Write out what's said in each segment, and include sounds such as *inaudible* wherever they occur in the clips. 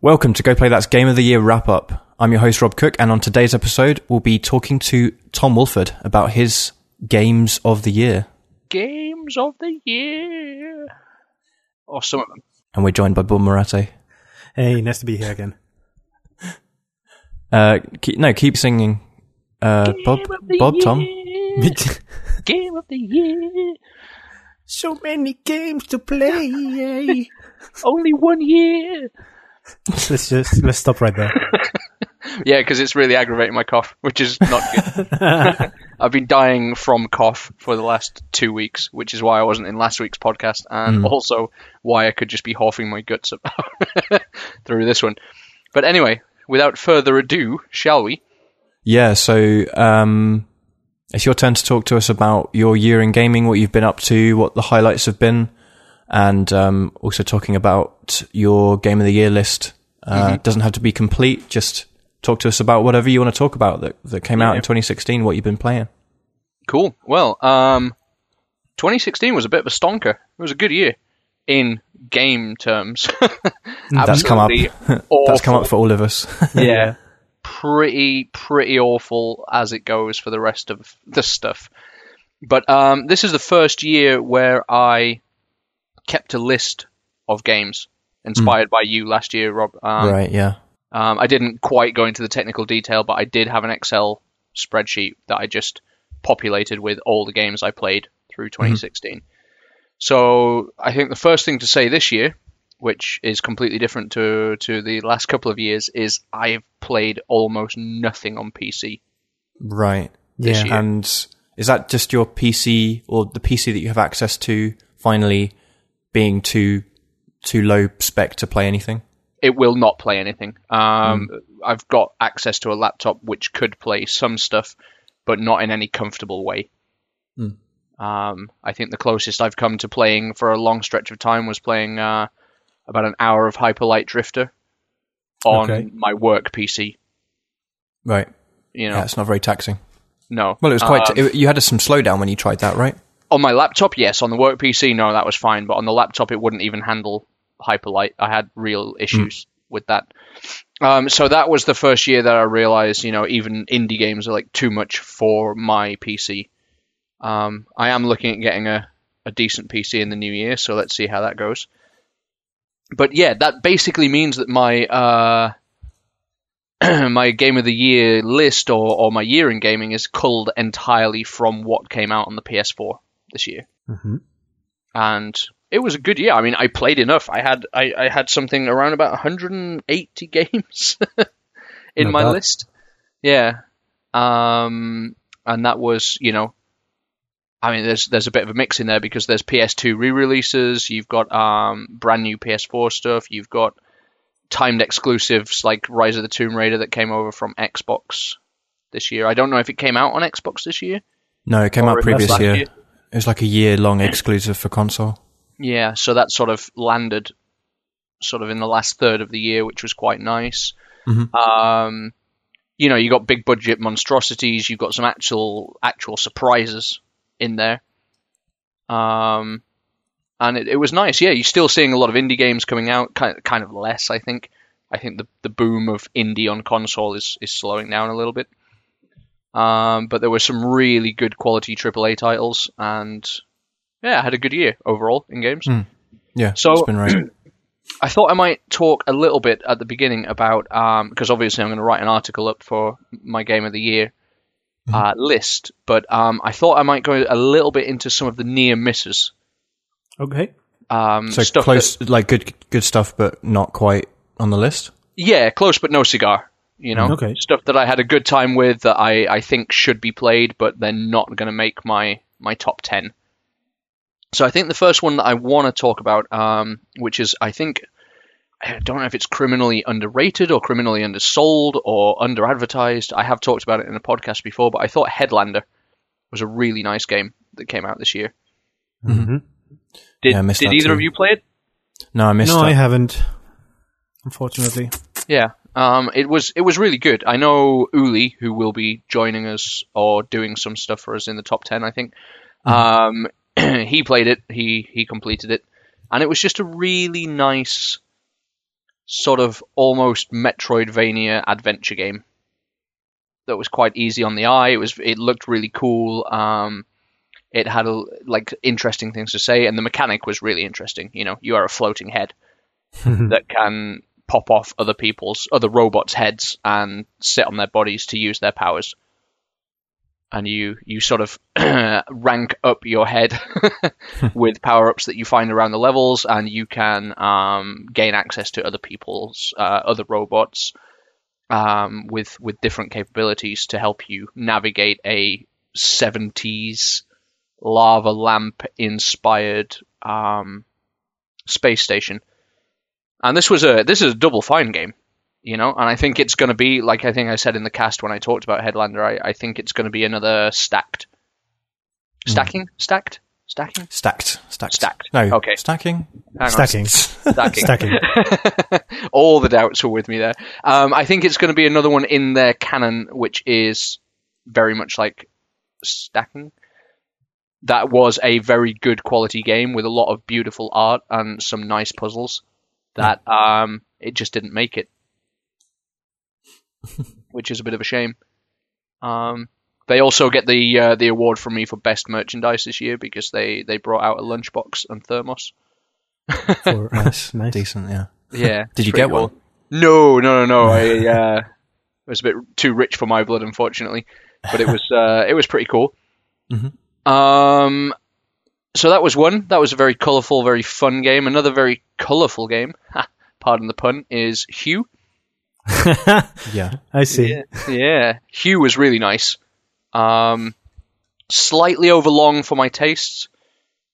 Welcome to Go Play That's Game of the Year wrap up. I'm your host Rob Cook, and on today's episode, we'll be talking to Tom Wolford about his games of the year. games of the year. Or some of them. And we're joined by Bob Morate. Hey, nice to be here again. *laughs* Uh, keep, no, keep singing. Uh, Bob, Game of the Bob, Tom. *laughs* Game of the year. so many games to play. *laughs* Only one year. let's just let's stop right there. Yeah, because it's really aggravating my cough, which is not good. I've been dying from cough for the last two weeks, which is why I wasn't in last week's podcast, and also why I could just be coughing my guts about *laughs* through this one. But anyway, without further ado, shall we? Yeah, so um, it's your turn to talk to us about your year in gaming, what you've been up to, what the highlights have been, and um, also talking about your game of the year list. Uh, Doesn't have to be complete. Just talk to us about whatever you want to talk about that that came out in 2016. What you've been playing. Cool. Well, um, 2016 was a bit of a stonker. It was a good year in game terms. *laughs* That's come up. *laughs* That's come up for all of us. *laughs* yeah, pretty pretty awful as it goes for the rest of the stuff. But um, this is the first year where I kept a list of games inspired by you last year, Rob. Um, right? Yeah. Um, I didn't quite go into the technical detail, but I did have an Excel spreadsheet that I just populated with all the games I played through 2016. So I think the first thing to say this year, which is completely different to to the last couple of years, is I've played almost nothing on PC. Right. Yeah. year. And is that just your PC or the PC that you have access to finally being too too low spec to play anything? It will not play anything. Um, I've got access to a laptop which could play some stuff, but not in any comfortable way. Um, I think the closest I've come to playing for a long stretch of time was playing uh, about an hour of Hyperlight Drifter on Okay. my work PC. Right. You know, Yeah, it's not very taxing. no. Well, it was quite. Um, you had some slowdown when you tried that, right? on my laptop, yes. On the work PC, no, that was fine. But on the laptop, it wouldn't even handle Hyperlight. I had real issues with that. Um, so that was the first year that I realized, you know, even indie games are like too much for my PC. Um, I am looking at getting a, a decent PC in the new year, so let's see how that goes. But yeah, that basically means that my uh, *clears throat* my game of the year list or, or my year in gaming is culled entirely from what came out on the PS4 this year, Mhm. and it was a good year. I mean, I played enough. I had I, I had something around about 180 *laughs* games *laughs* in Not my bad. list. Yeah, um, and that was you know, I mean, there's there's a bit of a mix in there because there's PS2 re-releases. You've got um, brand new PS4 stuff. You've got timed exclusives like Rise of the Tomb Raider that came over from Xbox this year. I don't know if it came out on Xbox this year. No, it came out previous year. year. It was like a year long exclusive for console. Yeah, so that sort of landed sort of in the last third of the year, which was quite nice. Mhm. Um, you know, you got big budget monstrosities, you've got some actual actual surprises in there. Um, and it, it was nice. Yeah, you're still seeing a lot of indie games coming out, kind of, kind of less, I think. I think the the boom of indie on console is is slowing down a little bit. Um, but there were some really good quality AAA titles, and yeah, I had a good year overall in games. Yeah, So- it's been right. *clears throat* I thought I might talk a little bit at the beginning about because obviously I'm going to write an article up for my game of the year uh, list, but um, I thought I might go a little bit into some of the near misses. Okay. Um, So close, that- like good, good stuff, but not quite on the list. yeah, close but no cigar. You know, Okay. stuff that I had a good time with that I, I think should be played, but they're not going to make my my top ten. So I think the first one that I want to talk about, um, which is I think I don't know if it's criminally underrated or criminally undersold or underadvertised. I have talked about it in a podcast before, but I thought Headlander was a really nice game that came out this year. hmm Did, Yeah, did either too. of you play it? No, I missed No, that. I haven't. unfortunately. Yeah, um, it was it was really good. I know Uli, who will be joining us or doing some stuff for us in the top ten, I think. Um, *clears throat* he played it. He he completed it, and it was just a really nice, sort of almost Metroidvania adventure game. That was quite easy on the eye. It was it looked really cool. Um, it had a, like interesting things to say, and the mechanic was really interesting. You know, you are a floating head *laughs* that can pop off other people's other robots' heads and sit on their bodies to use their powers. And you you sort of *clears throat* rank up your head *laughs* *laughs* with power ups that you find around the levels, and you can um, gain access to other people's uh, other robots um, with with different capabilities to help you navigate a 70s lava lamp inspired um, space station. And this was a this is a double fine game, you know. And I think it's going to be like I think I said in the cast when I talked about Headlander. I, I think it's going to be another stacked, stacking, stacked, stacking, Stacked. Stacked. Stacked. No. Okay. Stacking. Hang. Stacking. stacking. *laughs* Stacking. *laughs* All the doubts were with me there. Um, I think it's going to be another one in their canon, which is very much like stacking. That was a very good quality game with a lot of beautiful art and some nice puzzles. That um, it just didn't make it, which is a bit of a shame. Um, they also get the uh, the award from me for best merchandise this year because they, they brought out a lunchbox and thermos. For, *laughs* Nice. nice. Decent. Yeah. Yeah. *laughs* Did you pretty get one? No, no, no, no. I uh, it was a bit too rich for my blood, unfortunately. But it was uh, it was pretty cool. Mhm. Um, so that was one. That was a very colourful, very fun game. Another very colourful game. ha, *laughs* Pardon the pun. Is Hue. Yeah. *laughs* I see. Yeah, yeah. Hue was really nice. Um, slightly overlong for my tastes.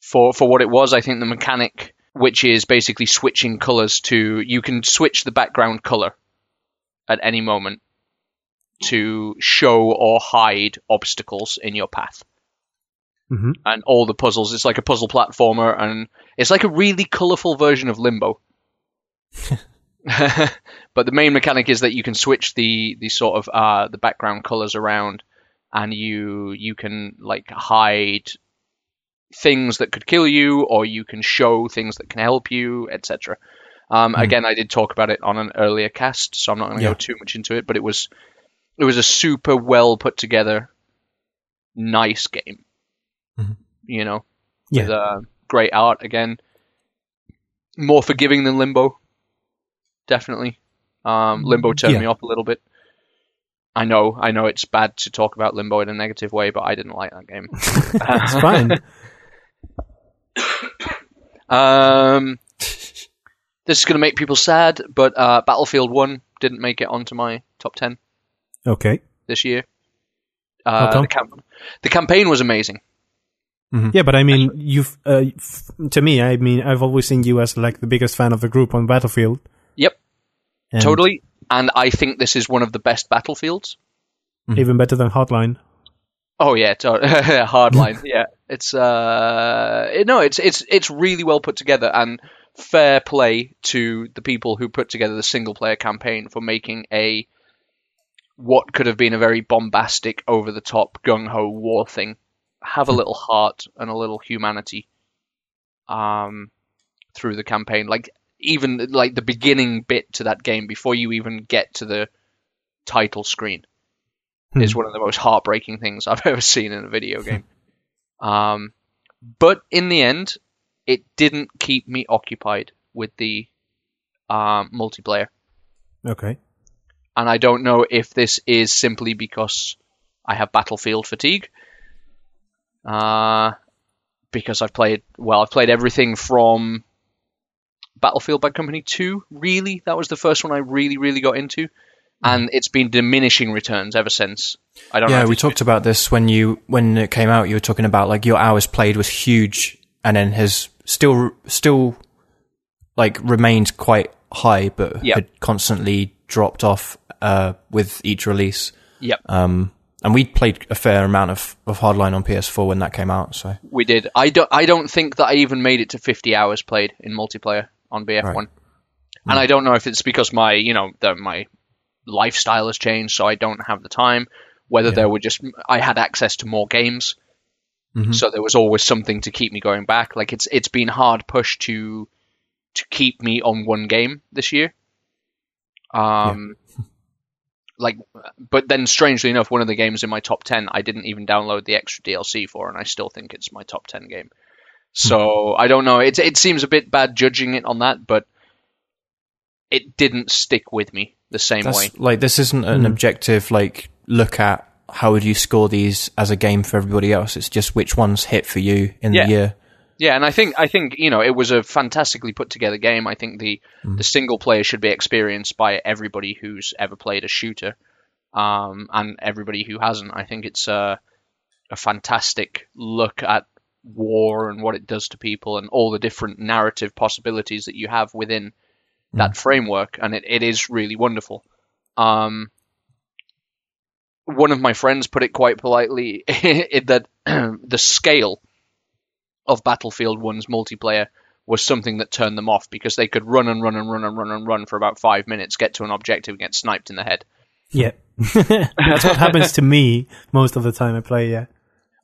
For for what it was, I think the mechanic, which is basically switching colors to, you can switch the background color at any moment to show or hide obstacles in your path. Mhm. And all the puzzles, it's like a puzzle platformer, and it's like a really colorful version of Limbo. *laughs* *laughs* but the main mechanic is that you can switch the the sort of uh, the background colors around, and you you can like hide things that could kill you, or you can show things that can help you, etc. Um, Again, I did talk about it on an earlier cast, so I'm not going to Yeah. go too much into it. But it was it was a super well put together, nice game. Mhm. You know, Yeah. with uh, great art again. More forgiving than Limbo, definitely. Um, Limbo turned Yeah. me off a little bit. I know, I know it's bad to talk about Limbo in a negative way, but I didn't like that game. *laughs* It's fine. *laughs* Um, this is going to make people sad, but uh, Battlefield 1 didn't make it onto my top 10 Okay. this year. Uh, the, cam- the campaign was amazing. Yeah, but I mean, you've uh, f- to me, I mean, I've always seen you as like the biggest fan of the group on Battlefield. Yep, and totally. And I think this is one of the best Battlefields. even better than Hardline. Oh yeah, to- *laughs* hardline. *laughs* yeah, it's uh, it- no, it's it's it's really well put together and fair play to the people who put together the single player campaign for making a what could have been a very bombastic, over the top, gung ho war thing have a little heart and a little humanity um, through the campaign. Like even like the beginning bit to that game before you even get to the title screen Hmm. is one of the most heartbreaking things I've *laughs* ever seen in a video *laughs* game. um, but in the end, it didn't keep me occupied with the um, multiplayer, Okay. and I don't know if this is simply because I have Battlefield fatigue. Uh, because I've played well, I've played everything from Battlefield Bad Company 2, really. That was the first one I really, really got into. And it's been diminishing returns ever since. I don't know. Yeah, we talked about this when you when it came out. You were talking about like your hours played was huge, and then has still still like remained quite high, but Yeah. had constantly dropped off uh, with each release. Yep, Um, and we played a fair amount of, of Hardline on PS4 when that came out. So we did. I don't. I don't think that I even made it to 50 hours played in multiplayer on BF1. and I don't know if it's because my you know the, my lifestyle has changed, so I don't have the time. Whether there were just I had access to more games, Mhm. so there was always something to keep me going back. Like it's it's been hard push to to keep me on one game this year. Um, *laughs* like, but then strangely enough, one of the games in my top ten, I didn't even download the extra DLC for, and I still think it's my top ten game. So I don't know. It it seems a bit bad judging it on that, but it didn't stick with me the same That's, way. like this isn't an objective like look at how would you score these as a game for everybody else. It's just which ones hit for you in Yeah. the year. Yeah, and I think I think you know it was a fantastically put together game. I think the the single player should be experienced by everybody who's ever played a shooter, um, and everybody who hasn't. I think it's a a fantastic look at war and what it does to people and all the different narrative possibilities that you have within that framework, and it, it is really wonderful. Um, one of my friends put it quite politely *laughs* that *clears throat* the scale of Battlefield 1's multiplayer was something that turned them off because they could run and run and run and run and run for about five minutes, get to an objective, and get sniped in the head. Yeah. *laughs* That's what happens to me most of the time I play, yeah.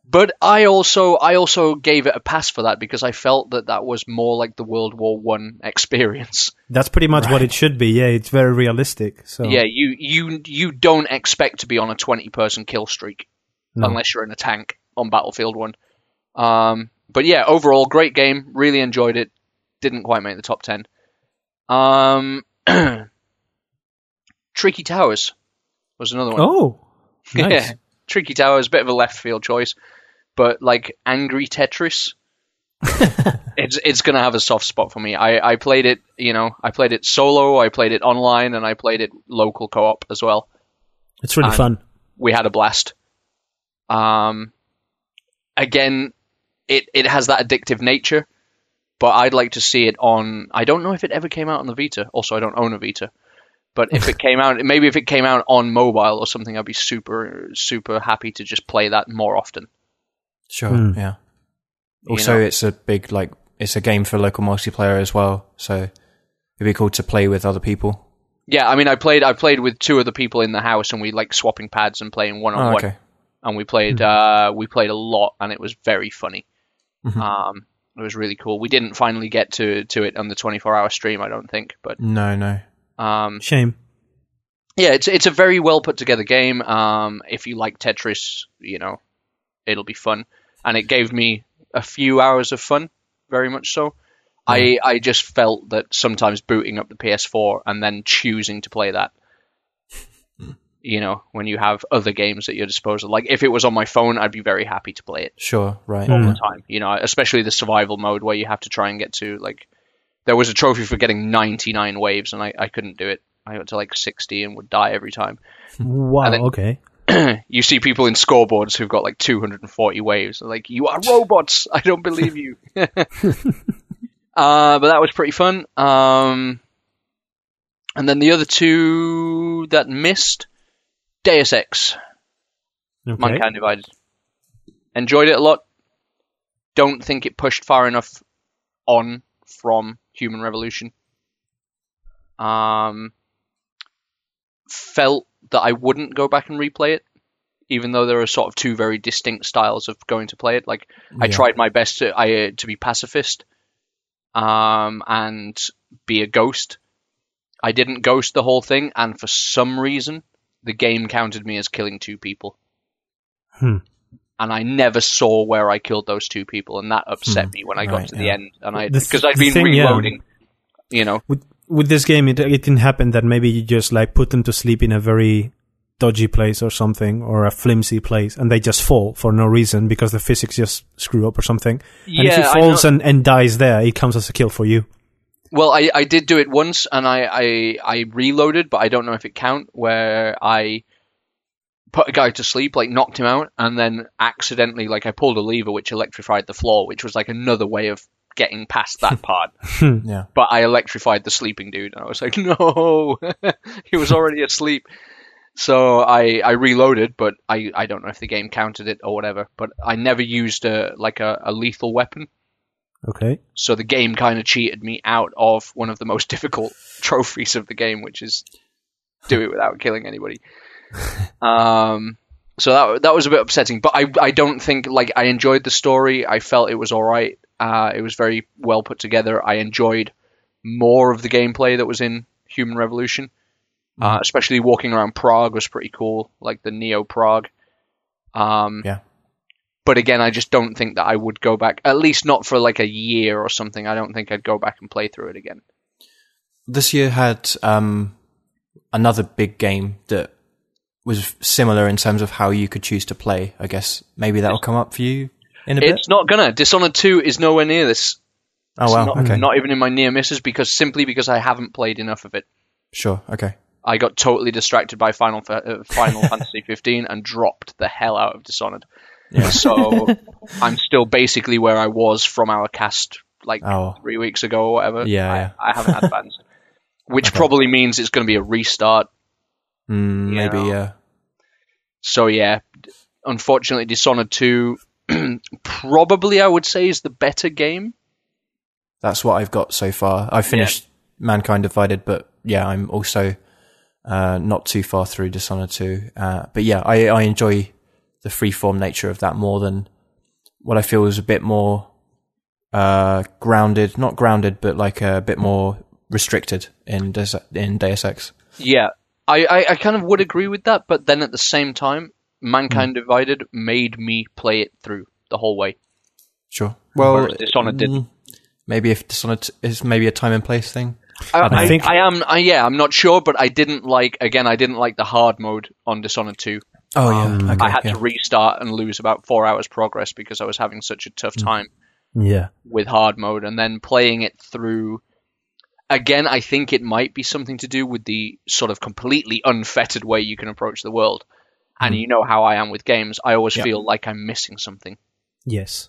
But I also I also gave it a pass for that because I felt that that was more like the World War One *laughs* experience. That's pretty much what it should be. Yeah, it's very realistic. So Yeah, you you you don't expect to be on a twenty person kill streak No. unless you're in a tank on Battlefield One. Um, but yeah, overall great game. Really enjoyed it. Didn't quite make the top ten. Um, *clears throat* Tricky Towers was another one. Oh, *laughs* nice. Yeah, Tricky Towers, bit of a left field choice, but like Angry Tetris, *laughs* it's it's gonna have a soft spot for me. I I played it, you know, I played it solo, I played it online, and I played it local co-op as well. It's really And- fun. We had a blast. Um, again, it it has that addictive nature, but I'd like to see it on. I don't know if it ever came out on the Vita. Also, I don't own a Vita. But if it *laughs* came out, maybe if it came out on mobile or something, I'd be super, super happy to just play that more often. Sure. Hmm. Yeah. You Also, know? it's a big like it's a game for local multiplayer as well. So it'd be cool to play with other people. Yeah, I mean, I played, I played with two other people in the house, and we like swapping pads and playing one on Oh, one. okay. And we played, uh, we played a lot, and it was very funny. Mhm. Um, it was really cool. We didn't finally get to to it on the 24 hour stream, I don't think, but No, no. um, Shame. yeah, it's it's a very well put together game. Um, if you like Tetris, you know, it'll be fun, and it gave me a few hours of fun, very much so. I I just felt that sometimes booting up the PS4 and then choosing to play that, *laughs* you know, when you have other games at your disposal. Like if it was on my phone, I'd be very happy to play it Sure. Right. all Mm. the time. You know, especially the survival mode where you have to try and get to like. There was a trophy for getting 99 waves, and I, I couldn't do it. I got to like 60 and would die every time. *laughs* Wow. Then- okay. *clears throat* you see people in scoreboards who've got like 240 waves. They're like, you are robots. I don't believe you. *laughs* uh, but that was pretty fun. Um, and then the other two that missed, Deus Ex, Okay. Mankind Divided. Enjoyed it a lot. Don't think it pushed far enough on from Human Revolution. Um, felt that I wouldn't go back and replay it, even though there are sort of two very distinct styles of going to play it. Like I Yeah. tried my best to I uh, to be pacifist, um, and be a ghost. I didn't ghost the whole thing, and for some reason, the game counted me as killing two people. Hmm. And I never saw where I killed those two people, and that upset me when I got Hmm. Right, to the end. And I because I'd been thing, yeah. reloading, you know. with with this game, it it can happen that maybe you just like put them to sleep in a very dodgy place or something, or a flimsy place, and they just fall for no reason because the physics just screw up or something. And if he I falls and, and dies there, it comes as a kill for you. Well, I, I did do it once, and I, I I reloaded, but I don't know if it count. Where I put a guy to sleep, like knocked him out, and then accidentally, like I pulled a lever which electrified the floor, which was like another way of getting past that *laughs* part. Yeah. But I electrified the sleeping dude, and I was like, *laughs* no, *laughs* he was already asleep. So I, I reloaded, but I, I don't know if the game counted it or whatever. But I never used a like a, a lethal weapon. Okay. So the game kind of cheated me out of one of the most difficult trophies of the game, which is do it without killing anybody. um, so that that was a bit upsetting, but I I don't think like I enjoyed the story. I felt it was all right. Uh, it was very well put together. I enjoyed more of the gameplay that was in Human Revolution, uh, especially walking around Prague was pretty cool, like the Neo Prague. Um, Yeah. but again, I just don't think that I would go back, at least not for like a year or something. I don't think I'd go back and play through it again. This year had um, another big game that was similar in terms of how you could choose to play. I guess maybe that'll come up for you in a bit. It's not gonna. Dishonored 2 is nowhere near this. Oh wow. not, okay. not even in my near misses because simply because I haven't played enough of it. Sure. Okay. I got totally distracted by Final uh, Final *laughs* Fantasy 15 and dropped the hell out of Dishonored. Yeah. So *laughs* I'm still basically where I was from our cast like Oh. three weeks ago or whatever. Yeah, I, yeah. I haven't advanced, *laughs* which probably means it's going to be a restart. Mm, maybe. know. Yeah. So yeah, unfortunately, Dishonored 2 *clears throat* probably I would say is the better game. That's what I've got so far. I finished Mankind Divided, but yeah, I'm also uh, not too far through Dishonored 2. Uh, but yeah, I, I enjoy the freeform nature of that more than what I feel is a bit more uh, grounded, not grounded, but like a bit more restricted in Deus, in Deus Ex. Yeah, I, I, I kind of would agree with that, but then at the same time, Mankind Divided made me play it through the whole way. Sure. Well, Whereas Dishonored didn't. mm, Maybe if Dishonored is maybe a time and place thing. I, I I, think- I am, I, yeah, I'm not sure, but I didn't like. Again, I didn't like the hard mode on Dishonored 2. Oh yeah. Okay, I had yeah. to restart and lose about four hours progress because I was having such a tough time Yeah. with hard mode, and then playing it through. Again, I think it might be something to do with the sort of completely unfettered way you can approach the world. And you know how I am with games. I always Yeah. feel like I'm missing something. Yes.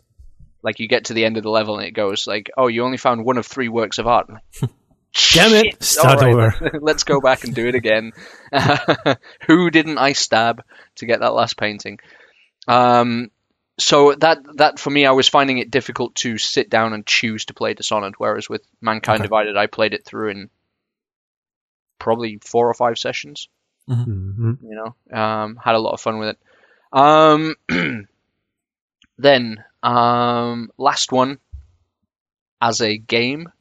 Like you get to the end of the level and it goes like, "Oh, you only found one of three works of art." *laughs* Damn it! Start All over. let's- *laughs* Let's go back and do it again. *laughs* Who didn't I stab to get that last painting? Um, so that that for me, I was finding it difficult to sit down and choose to play Dishonored. Whereas with Mankind Okay. Divided, I played it through in probably four or five sessions. Hmm You know, um, had a lot of fun with it. Um, *clears throat* then um, last one as a game.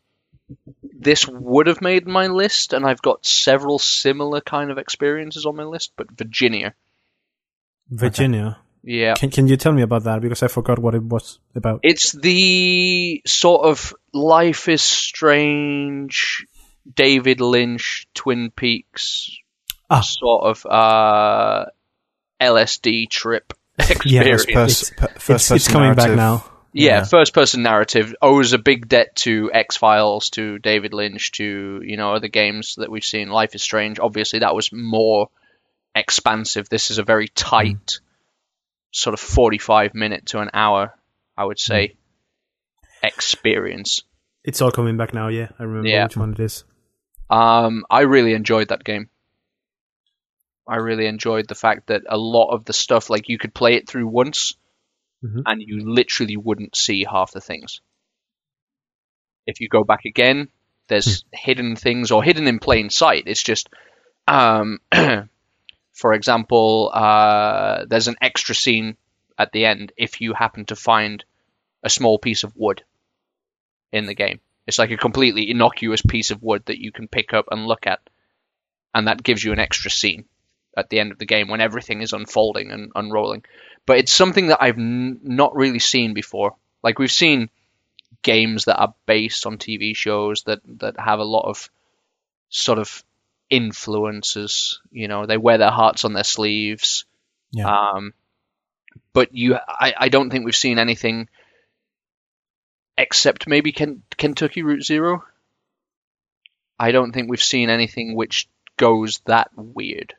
This would have made my list, and I've got several similar kind of experiences on my list. But Virginia, Virginia. yeah, Can Can you tell me about that because I forgot what it was about? it's the sort of Life is Strange, David Lynch, Twin Peaks Ah. sort of uh, LSD trip *laughs* experience. First, pers- per- first it's, it's person coming back now. Yeah, Yeah. first person narrative owes a big debt to X Files, to David Lynch, to you know other games that we've seen. Life is Strange, obviously that was more expansive. This is a very tight, sort of forty-five minute to an hour, I would say, experience. It's all coming back now. Yeah, I remember Yeah. which one it is. Um, I really enjoyed that game. I really enjoyed the fact that a lot of the stuff, like you could play it through once, Mhm. and you literally wouldn't see half the things. If you go back again, there's hidden things or hidden in plain sight. It's just, um, *clears throat* for example, uh, there's an extra scene at the end if you happen to find a small piece of wood in the game. It's like a completely innocuous piece of wood that you can pick up and look at, and that gives you an extra scene at the end of the game when everything is unfolding and unrolling. But it's something that I've n- not really seen before. Like we've seen games that are based on TV shows that that have a lot of sort of influences. You know, they wear their hearts on their sleeves. Yeah. Um, but you, I, I don't think we've seen anything except maybe Ken, Kentucky Route Zero. I don't think we've seen anything which goes that weird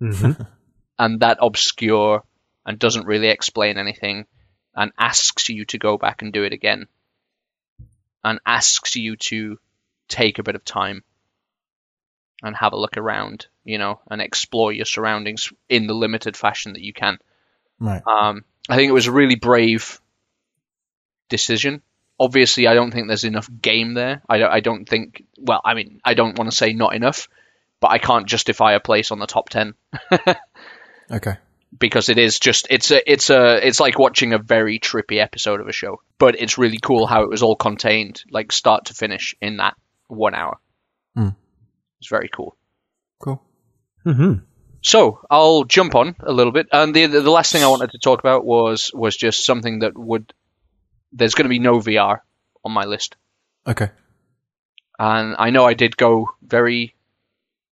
hmm *laughs* and that obscure and doesn't really explain anything and asks you to go back and do it again and asks you to take a bit of time and have a look around, you know, and explore your surroundings in the limited fashion that you can. Right. Um, I think it was a really brave decision obviously, I don't think there's enough game there. I don't, I don't think. Well, I mean, I don't want to say not enough, but I can't justify a place on the top ten *laughs* Okay. because it is just it's a it's a it's like watching a very trippy episode of a show. But it's really cool how it was all contained, like start to finish, in that one hour. Hmm. It's very cool. Cool. Mm-hmm. So I'll jump on a little bit, and the the last thing I wanted to talk about was was just something that would. There's going to be no VR on my list, Okay. and I know I did go very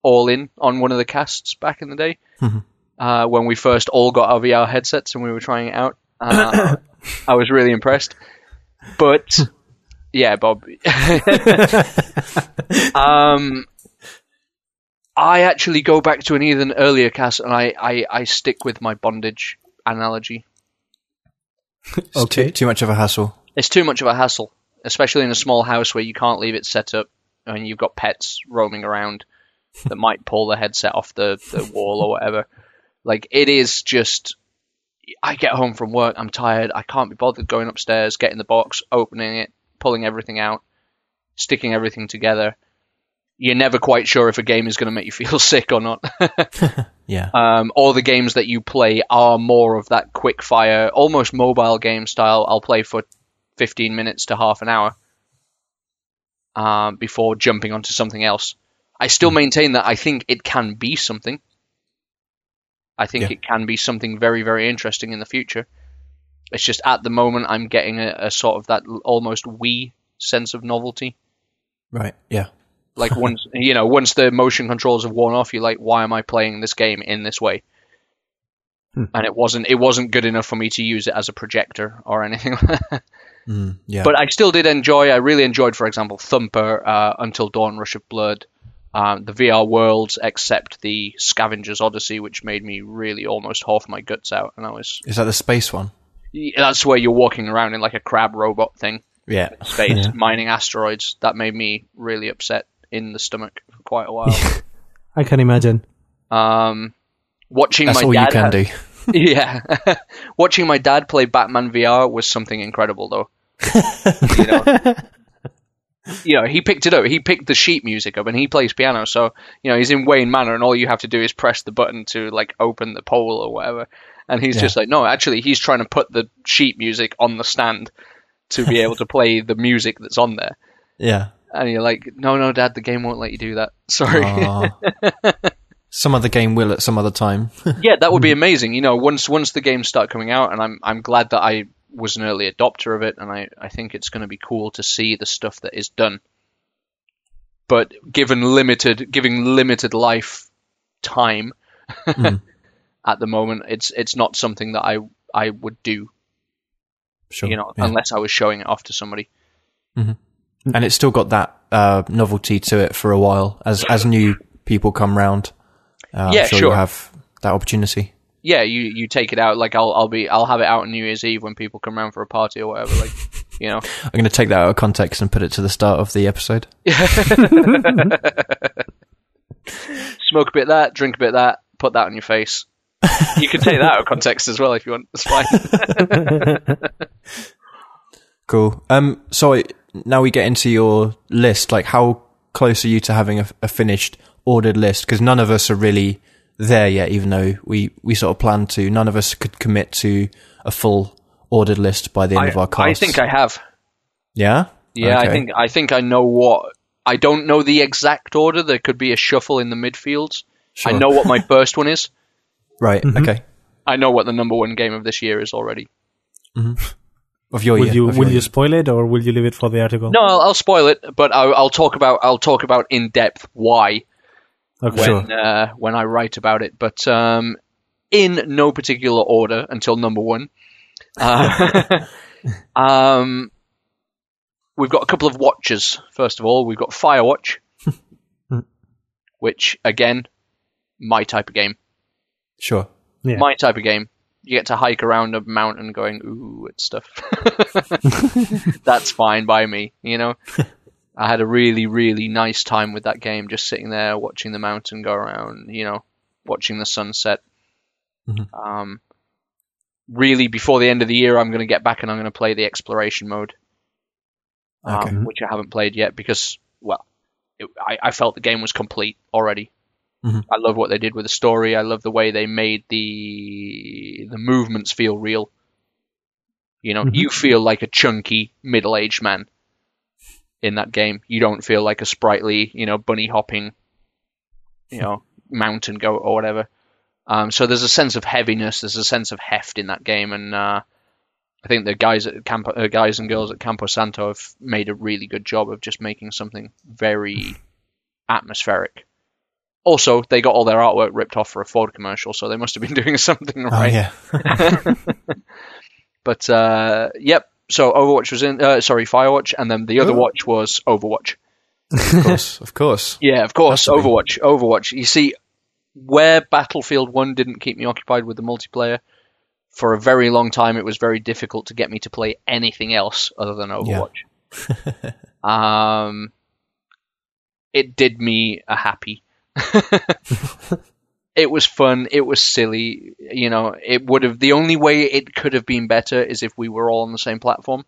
all in on one of the casts back in the day Mhm. uh, when we first all got our VR headsets and we were trying it out. Uh, *coughs* I was really impressed, but *laughs* yeah, Bob. *laughs* um, I actually go back to an even earlier cast, and I, I, I stick with my bondage analogy. It's Okay. Too, too much of a hassle. It's too much of a hassle, especially in a small house where you can't leave it set up and you've got pets roaming around that might pull the headset off the, the wall or whatever. Like, it is just. I get home from work, I'm tired, I can't be bothered going upstairs, getting the box, opening it, pulling everything out, sticking everything together. You're never quite sure if a game is going to make you feel *laughs* sick or not. *laughs* Yeah. um, all the games that you play are more of that quick fire, almost mobile game style. I'll play for 15 minutes to half an hour um, before jumping onto something else. I still maintain that I think it can be something. I think Yeah. it can be something very, very interesting in the future. It's just at the moment I'm getting a, a sort of that almost Wii sense of novelty. Right. Yeah. *laughs* Like once *laughs* you know, once the motion controls have worn off, you're like, why am I playing this game in this way? Hmm. And it wasn't it wasn't good enough for me to use it as a projector or anything. Mm, yeah. but I still did enjoy. I really enjoyed, for example, Thumper, uh, Until Dawn, Rush of Blood, um, the VR worlds, except the Scavengers Odyssey, which made me really almost half my guts out. And I was Is that the space one? that's where you're walking around in like a crab robot thing, Yeah. space *laughs* Yeah. mining asteroids. That made me really upset in the stomach for quite a while. *laughs* I can imagine. Um, watching That's my all dad you can ha- do. *laughs* yeah, watching my dad play Batman VR was something incredible, though. you know, you know, he picked it up. He picked the sheet music up, and he plays piano. So you know, he's in Wayne Manor, and all you have to do is press the button to like open the pole or whatever. And he's Yeah. just like, no, actually, he's trying to put the sheet music on the stand to be able to *laughs* play the music that's on there. Yeah. And you're like, no, no, Dad, the game won't let you do that. *laughs* Sorry. *laughs* Some other game will at some other time. yeah, that would be amazing. You know, once once the games start coming out, and I'm I'm glad that I was an early adopter of it, and I I think it's going to be cool to see the stuff that is done. But given limited, giving limited life time Mm. *laughs* at the moment, it's it's not something that I I would do. sure. You know, yeah. unless I was showing it off to somebody. and it's still got that uh, novelty to it for a while as as new people come round. Uh, Yeah, I'm sure, sure. you'll have that opportunity. Yeah, you you take it out like I'll I'll be I'll have it out on New Year's Eve when people come around for a party or whatever. Like, you know. *laughs* I'm going to take that out of context and put it to the start of the episode. *laughs* smoke a bit of that, drink a bit of that, put that on your face. You can take that out of context as well if you want. It's fine. *laughs* Cool. Um, so now we get into your list. Like, how close are you to having a, a finished ordered list? Because none of us are really there yet, even though we, we sort of plan to. None of us could commit to a full ordered list by the end I, of our cast. I think I have. yeah. Yeah, I think I think I know what. I don't know the exact order. There could be a shuffle in the midfields. Sure. I know what my *laughs* first one is. Right. Mm-hmm. Okay. I know what the number one game of this year is already. Mm-hmm. Of your will year. you of will your you year. spoil it or will you leave it for the article? No, I'll, I'll spoil it, but I'll, I'll talk about I'll talk about in depth why Okay. Sure. when uh, when I write about it. But um, in no particular order until number one. Uh, *laughs* um, we've got a couple of watches. First of all, we've got Firewatch, *laughs* which again, my type of game. Sure. Yeah. My type of game. You get to hike around a mountain going ooh at stuff. *laughs* That's fine by me, you know. I had a really, really nice time with that game, just sitting there watching the mountain go around, you know, watching the sunset. Mhm. Um, really, before the end of the year, I'm going to get back and I'm going to play the exploration mode. um, which I haven't played yet because, well, it, I, I felt the game was complete already. Mhm. I love what they did with the story. I love the way they made the the movements feel real. You know, Mhm. you feel like a chunky middle-aged man in that game. You don't feel like a sprightly, you know, bunny hopping, you know, mountain goat or whatever. Um, so there's a sense of heaviness, there's a sense of heft in that game, and uh, I think the guys at Campo, uh, guys and girls at Campo Santo have made a really good job of just making something very *laughs* atmospheric. Also, they got all their artwork ripped off for a Ford commercial, so they must have been *laughs* doing something Oh right. yeah. *laughs* But uh, yep. So Overwatch was in. Uh, sorry, Firewatch, and then the other Oh. watch was Overwatch. of course, *laughs* of course. Yeah, of course, Has to be. Overwatch. Overwatch. You see, where Battlefield One didn't keep me occupied with the multiplayer for a very long time, it was very difficult to get me to play anything else other than Overwatch. *laughs* um, it did me a happy. *laughs* it was fun. It was silly. You know, it would have. The only way it could have been better is if we were all on the same platform.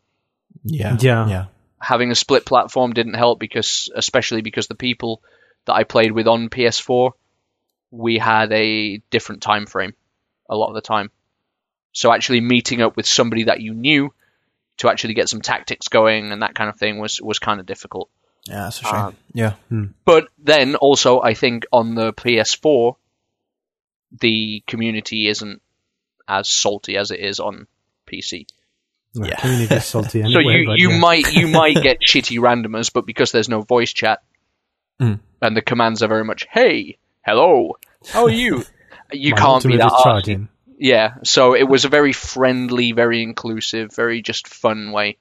Yeah. Yeah. Yeah. having a split platform didn't help because especially because the people that I played with on PS4 we had a different time frame a lot of the time. So actually meeting up with somebody that you knew to actually get some tactics going and that kind of thing was was kind of difficult. Yeah, that's a shame. Um, yeah. But then also I think on the PS4 the community isn't as salty as it is on PC. The Yeah. community is salty *laughs* anyway. so you you yeah. might you might *laughs* get shitty randomers, but because there's no voice chat Mm. and the commands are very much "Hey, hello, how are you?" *laughs* You can't be ultimate that is arsy. charging. Yeah, so it was a very friendly, very inclusive, very just fun way.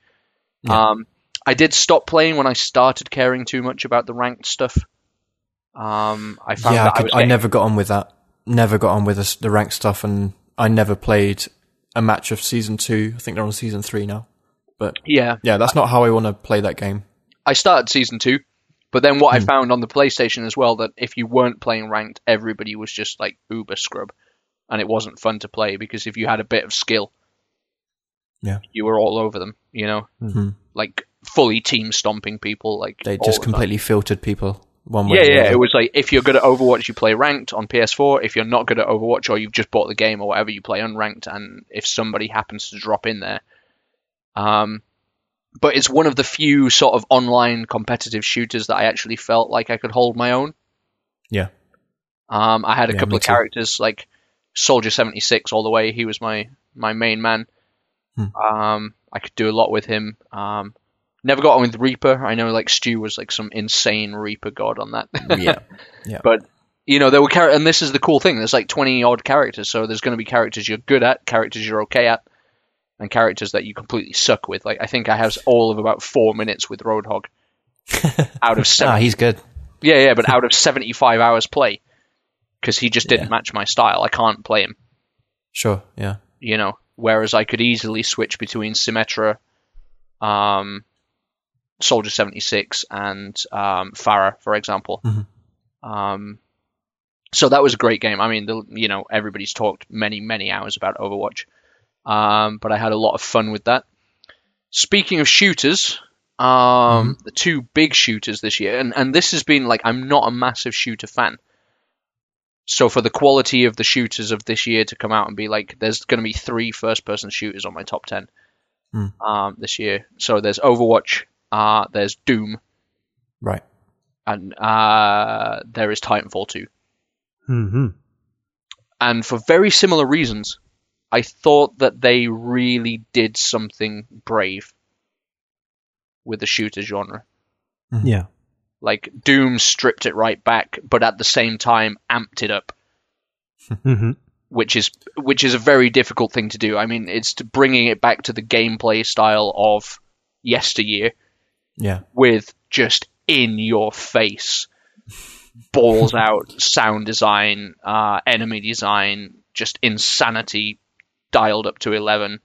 Yeah. Um, I did stop playing when I started caring too much about the ranked stuff. Um, I found yeah, that I, I, could, was I getting- never got on with that. Never got on with the, rank stuff, and I never played a match of season two. I think they're on season three now. But yeah, yeah, that's not how I want to play that game. I started season two, but then Hmm. what I found on the PlayStation as well that if you weren't playing ranked, everybody was just like uber scrub, and it wasn't fun to play because if you had a bit of skill, Yeah. you were all over them. You know, Mhm. like fully team stomping people. Like They just completely filtered people one way. Yeah, yeah. It was like if you're good at Overwatch, you play ranked on PS4. If you're not good at Overwatch, or you've just bought the game or whatever, you play unranked. And if somebody happens to drop in there, um, but it's one of the few sort of online competitive shooters that I actually felt like I could hold my own. Yeah. Um, I had a Yeah, couple of too. characters like Soldier seventy six all the way. He was my my main man. Hmm. Um, I could do a lot with him. Um, never got on with Reaper. I know like Stu was like some insane Reaper god on that. *laughs* yeah. Yeah. *laughs* But you know, there were char- and this is the cool thing. There's like 20 odd characters, so there's going to be characters you're good at, characters you're okay at, and characters that you completely suck with. Like I think I have all of about four minutes with Roadhog *laughs* out of Ah, seven. he's good. yeah, yeah, but out of 75 hours play, because he just didn't Yeah. match my style. I can't play him. Sure. Yeah. You know, whereas I could easily switch between Symmetra, um, Soldier 76, and um, Pharah, for example. Mhm. Um, so that was a great game. I mean, the, you know, everybody's talked many, many hours about Overwatch, um, but I had a lot of fun with that. Speaking of shooters, um, the two big shooters this year, and, and this has been like I'm not a massive shooter fan. So for the quality of the shooters of this year to come out and be like, there's going to be three first-person shooters on my top ten Hmm. um, this year. So there's Overwatch, uh, there's Doom, Right. and uh, there is Titanfall 2. hmm And for very similar reasons, I thought that they really did something brave with the shooter genre. Yeah. Like Doom stripped it right back, but at the same time amped it up, hmm which is which is a very difficult thing to do. I mean, it's to bringing it back to the gameplay style of yesteryear Yeah. with just in your face balls *laughs* out sound design, uh, enemy design, just insanity dialed up to 11.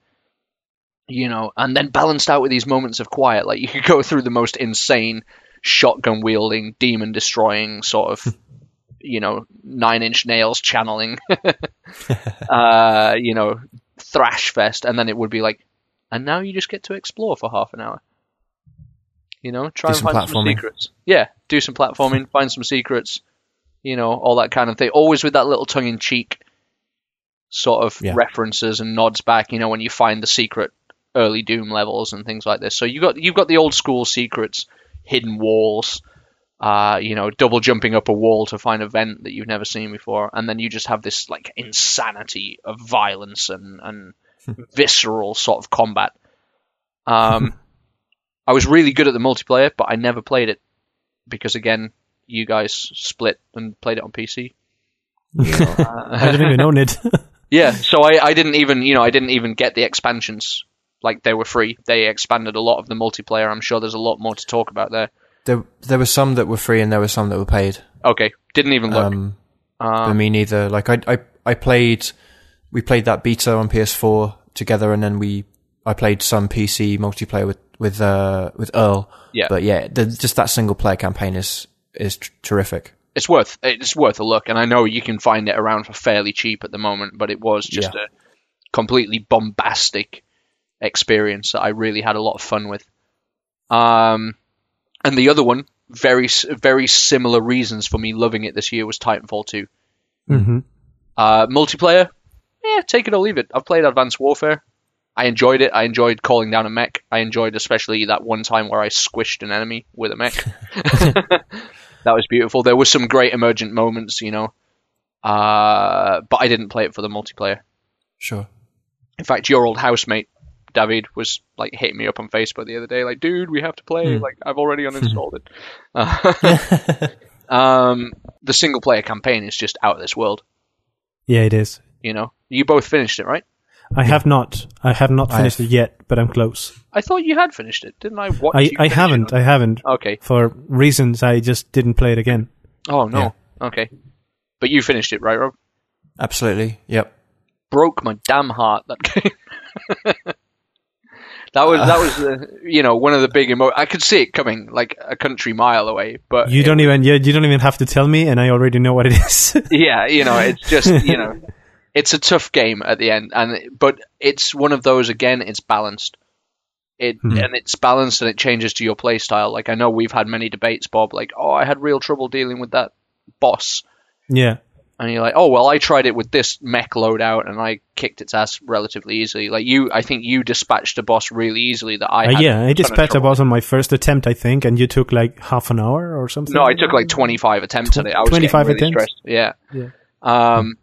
You know, and then balanced out with these moments of quiet. Like you could go through the most insane shotgun wielding, demon destroying sort of, *laughs* you know, nine inch nails channeling, *laughs* uh, you know, thrash fest, and then it would be like, and now you just get to explore for half an hour. You know, try Do and find some secrets. Yeah, do some platforming, *laughs* find some secrets. You know, all that kind of thing. Always with that little tongue in cheek sort of Yeah. references and nods back. You know, when you find the secret early Doom levels and things like this. So you got you've got the old school secrets, hidden walls. Uh, you know, double jumping up a wall to find a vent that you've never seen before, and then you just have this like insanity of violence and, and *laughs* visceral sort of combat. Um, I was really good at the multiplayer, but I never played it because again, you guys split and played it on PC. *laughs* I didn't even own it. *laughs* *laughs* Yeah, so I, I didn't even you know I didn't even get the expansions. Like they were free. They expanded a lot of the multiplayer. I'm sure there's a lot more to talk about there. There, there were some that were free and there were some that were paid. Okay, didn't even look. Um, for me neither. Like I, I, I played, we played that beta on PS4 together, and then we, I played some PC multiplayer with with uh with Earl. Yeah. But yeah, the, just that single player campaign is is terrific. it's worth it's worth a look, and I know you can find it around for fairly cheap at the moment, but it was just a completely bombastic experience that I really had a lot of fun with. Um, and the other one, very very similar reasons for me loving it this year was Titanfall two. hmm Uh, multiplayer, yeah, take it or leave it. I've played Advanced Warfare. I enjoyed it. I enjoyed calling down a mech. I enjoyed especially that one time where I squished an enemy with a mech. *laughs* *laughs* that was beautiful. There were some great emergent moments, you know. Uh, but I didn't play it for the multiplayer. Sure. In fact, your old housemate, David, was like hitting me up on Facebook the other day, like, dude, we have to play. Like, I've already uninstalled it. Uh, *laughs* um, the single player campaign is just out of this world, Yeah, it is. you know. You both finished it, right? I have not. I have not finished have- it yet, but I'm close. I thought you had finished it, didn't I? Watch I, I haven't. it? I haven't. Okay. For reasons I just didn't play it again. Oh no. Okay. But you finished it, right, Rob? Absolutely. Yep. Broke my damn heart that game. *laughs* that was that was uh, you know one of the big emo. I could see it coming like a country mile away, but You don't even. You, you don't even have to tell me, and I already know what it is. *laughs* yeah, you know, it's just you know, it's a tough game at the end, and but it's one of those again. It's balanced. It and it's balanced and it changes to your play style. Like I know we've had many debates, Bob. Like, oh, I had real trouble dealing with that boss, yeah. and you're like, oh well, I tried it with this mech loadout and I kicked its ass relatively easily. Like you, I think you dispatched a boss really easily that I Uh, had yeah, I dispatched a boss on my first attempt, I think, and you took like half an hour or something. No, I took like 25 attempts at it. I was 25 really attempts? stressed. Yeah. Yeah. Um,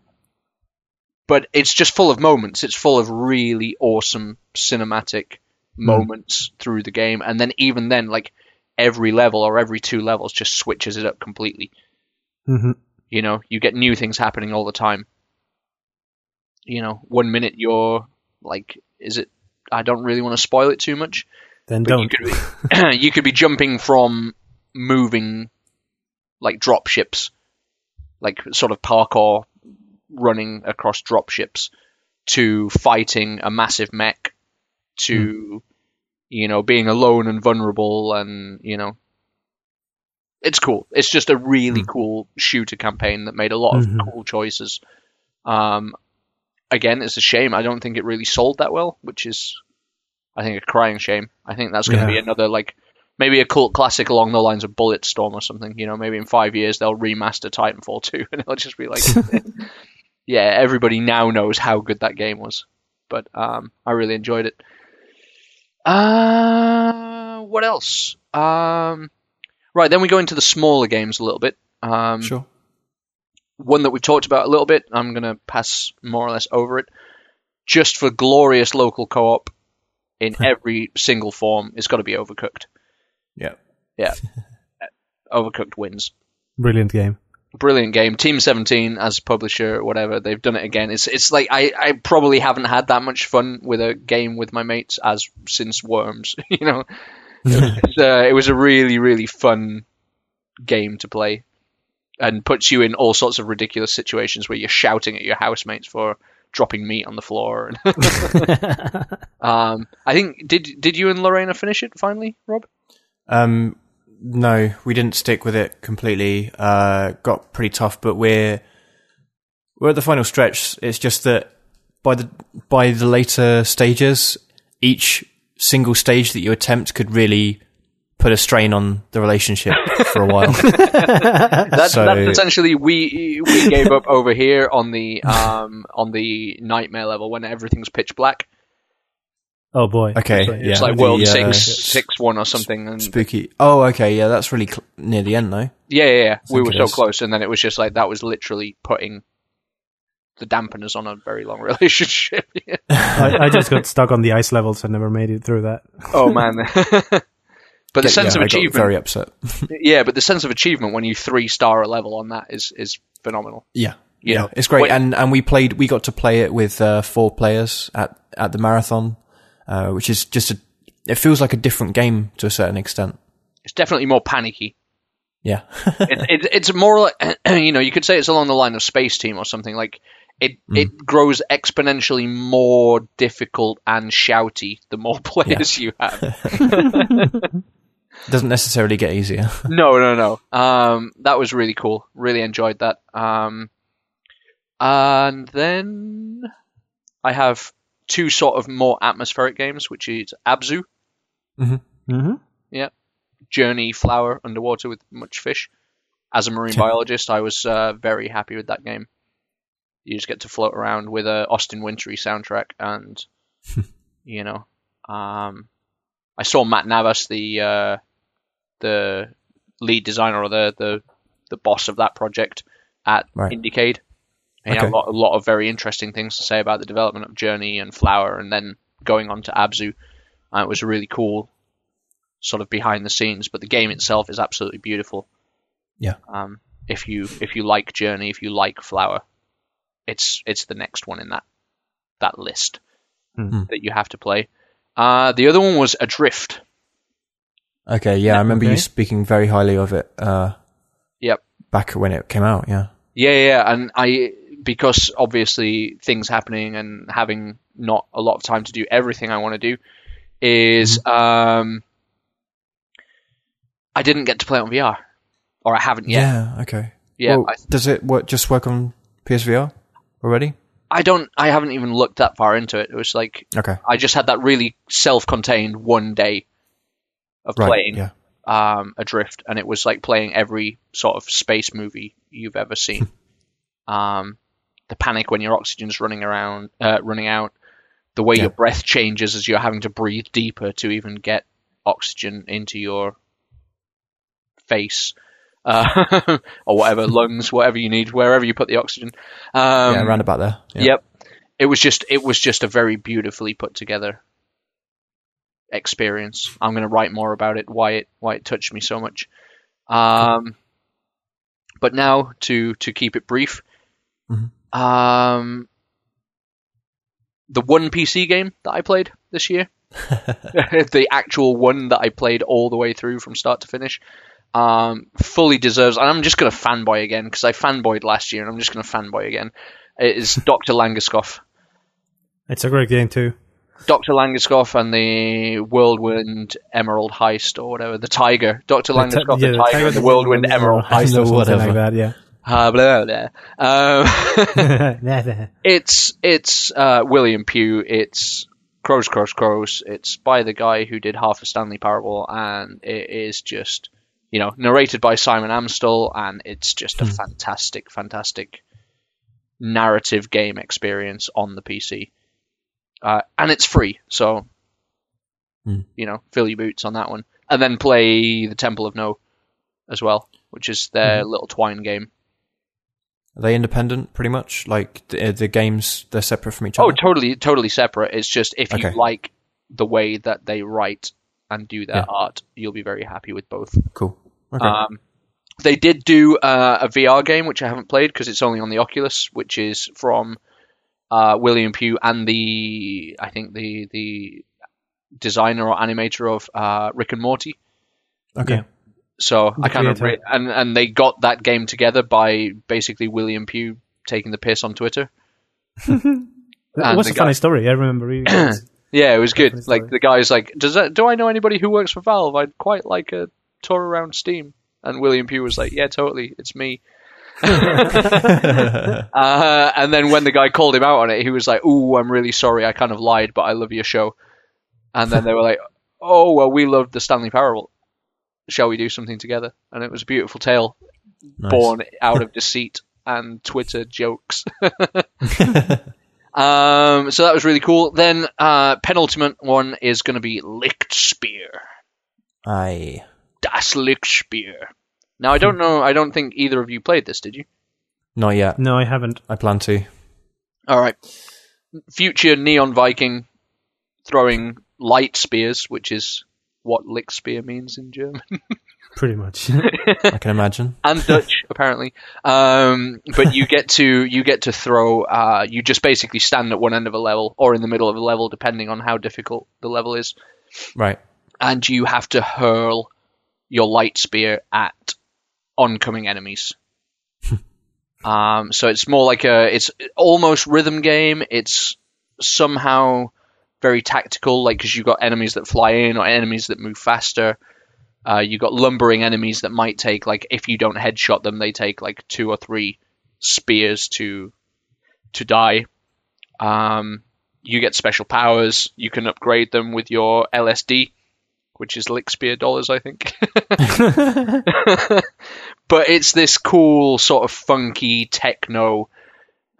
but it's just full of moments. It's full of really awesome cinematic moments through the game, and then even then, like every level or every two levels just switches it up completely. hmm You know, you get new things happening all the time. You know, one minute you're like, is it? I don't really want to spoil it too much. Then don't. could be, *clears throat* you could be jumping from moving like drop ships, like sort of parkour running across drop ships, to fighting a massive mech, to you know being alone and vulnerable, and you know it's cool. It's just a really cool shooter campaign that made a lot of Mhm. cool choices. Um, again, it's a shame. I don't think it really sold that well, which is I think a crying shame. I think that's going to be another like maybe a cult classic along the lines of Bulletstorm or something. You know, maybe in five years they'll remaster Titanfall 2 *laughs* and it'll just be like, *laughs* *laughs* yeah, everybody now knows how good that game was. But um, I really enjoyed it. Uh, what else? Um, right, then we go into the smaller games a little bit. Um, Sure. one that we've talked about a little bit. I'm going to pass more or less over it. Just for glorious local co-op in *laughs* every single form, it's got to be Overcooked. Yeah. Yeah, *laughs* Overcooked wins. Brilliant game. Brilliant game. Team 17 as publisher, whatever. They've done it again. It's it's like I, I probably haven't had that much fun with a game with my mates as since Worms. *laughs* You know, *laughs* it's, uh, it was a really really fun game to play, and puts you in all sorts of ridiculous situations where you're shouting at your housemates for dropping meat on the floor. *laughs* um, I think did did you and Lorena finish it finally, Rob? Um, no, we didn't stick with it completely. Uh, got pretty tough, but we're we're at the final stretch. It's just that by the by the later stages, each single stage that you attempt could really put a strain on the relationship for a while. *laughs* That's, So- that's essentially we we gave up over here on the um on the nightmare level when everything's pitch black. Oh boy. Okay, So, yeah. It's like the, world uh, six s- six one or something. And Spooky. Oh, okay, yeah, that's really cl- near the end though. yeah, yeah, yeah. we were so is. close, and then it was just like that was literally putting the dampeners on a very long *laughs* relationship. I, I just got stuck on the ice levels and never made it through that. oh man. *laughs* *laughs* But the sense yeah, of I got achievement, very upset. yeah. But the sense of achievement when you three star a level on that is is phenomenal. Yeah, You yeah, know, it's great. when- and and we played, we got to play it with uh, four players at at the marathon, uh, which is just a. It feels like a different game to a certain extent. It's definitely more panicky. Yeah, it, it, it's more like *clears throat* you know you could say it's along the line of Spaceteam or something like it. Mm. It grows exponentially more difficult and shouty the more *laughs* players you have. *laughs* *laughs* doesn't necessarily get easier. no, no, no. Um, that was really cool. Really enjoyed that. Um, and then I have two sort of more atmospheric games, which is Abzu, Mm-hmm. Journey, Flower, Underwater with Much Fish. As a marine biologist, I was uh, very happy with that game. You just get to float around with a Austin Wintory soundtrack, and *laughs* you know, um, I saw Matt Navas, the uh, the lead designer or the the the boss of that project at Right. Indiecade. He had Okay. a lot, a lot of very interesting things to say about the development of Journey and Flower, and then going on to Abzu. Uh, it was really cool, sort of behind the scenes. But the game itself is absolutely beautiful. Yeah. Um, if you if you like Journey, if you like Flower, it's it's the next one in that that list Mhm. that you have to play. Uh, the other one was Adrift. Okay, yeah, I remember you speaking very highly of it. Uh, Yep. back when it came out. Yeah, Yeah, yeah, and I because obviously things happening and having not a lot of time to do everything I want to do is um I didn't get to play it on VR or I haven't yet. yeah, okay. Yeah, Well, I, does it work? Just work on PSVR already? I don't I haven't even looked that far into it. It was like Okay, I just had that really self-contained one day of right. playing Yeah, um, Adrift, and it was like playing every sort of space movie you've ever seen. *laughs* um, the panic when your oxygen's running around, uh, running out, the way Yeah. your breath changes as you're having to breathe deeper to even get oxygen into your face. Uh, *laughs* or whatever *laughs* lungs, whatever you need, wherever you put the oxygen. Um, yeah, around about there. Yeah. Yep. It was just it was just a very beautifully put together experience. I'm going to write more about it why it why it touched me so much. Um but now to to keep it brief. Mhm. Um the one PC game that I played this year, *laughs* *laughs* the actual one that I played all the way through from start to finish, um, fully deserves. And I'm just going to fanboy again because I fanboyed last year, and I'm just going to fanboy again. It is *laughs* Doctor Langeskov. It's a great game too. Doctor Langeskov and the Whirlwind Emerald Heist or whatever. The Tiger. Doctor Langeskov, Yeah, the Tiger, and the the Whirlwind Emerald Heist Heist. or whatever. like that. Yeah. Uh, blah, blah, blah. Um, *laughs* *laughs* it's it's uh, William Pugh. It's Crows, Crows, Crows. It's by the guy who did half a Stanley Parable, and it is just you know narrated by Simon Amstell, and it's just a fantastic, fantastic narrative game experience on the PC, uh, and it's free. So Hmm. you know, fill your boots on that one, and then play the Temple of No as well, which is their little Twine game. Are they independent, pretty much? Like the, the games, they're separate from each Oh, other. Oh, totally, totally separate. It's just if you like the way that they write and do their Yeah. art, you'll be very happy with both. cool. Okay. Um, they did do uh, a VR game, which I haven't played because it's only on the Oculus, which is from uh, William Pugh and the I think the the designer or animator of uh, Rick and Morty. okay. yeah. So I The kind of re- and and they got that game together by basically William Pugh taking the piss on Twitter. *laughs* *clears throat* It was a guy- funny story. I remember it. Yeah, it was good. Like story. the guy's like, "Does that? Do I know anybody who works for Valve? I'd quite like a tour around Steam." And William Pugh was like, "Yeah, totally, it's me." *laughs* *laughs* uh, and then when the guy called him out on it, he was like, "Ooh, I'm really sorry. I kind of lied, but I love your show." And then they were like, "Oh, well, we loved the Stanley Parable." Shall we do something together? And it was a beautiful tale Nice. born *laughs* out of deceit and Twitter jokes. *laughs* *laughs* um, so that was really cool. Then uh, penultimate one is going to be Lichtspeer. Aye. Das Lichtspeer. Now I don't know. I don't think either of you played this. Did you? Not yet. No, I haven't. I plan to. All right. Future Neon Viking throwing light spears, which is what Lichtspeer means in German. *laughs* Pretty much. *laughs* I can imagine. and Dutch *laughs* apparently. Um, but you get to you get to throw. Uh, you just basically stand at one end of a level or in the middle of a level, depending on how difficult the level is, Right. and you have to hurl your light spear at oncoming enemies. um, so it's more like a it's almost rhythm game. It's somehow very tactical, like because you've got enemies that fly in or enemies that move faster. Uh, you got lumbering enemies that might take like if you don't headshot them, they take like two or three spears to to die. Um, you get special powers. You can upgrade them with your LSD, which is lick spear dollars, I think. *laughs* *laughs* *laughs* but it's this cool sort of funky techno.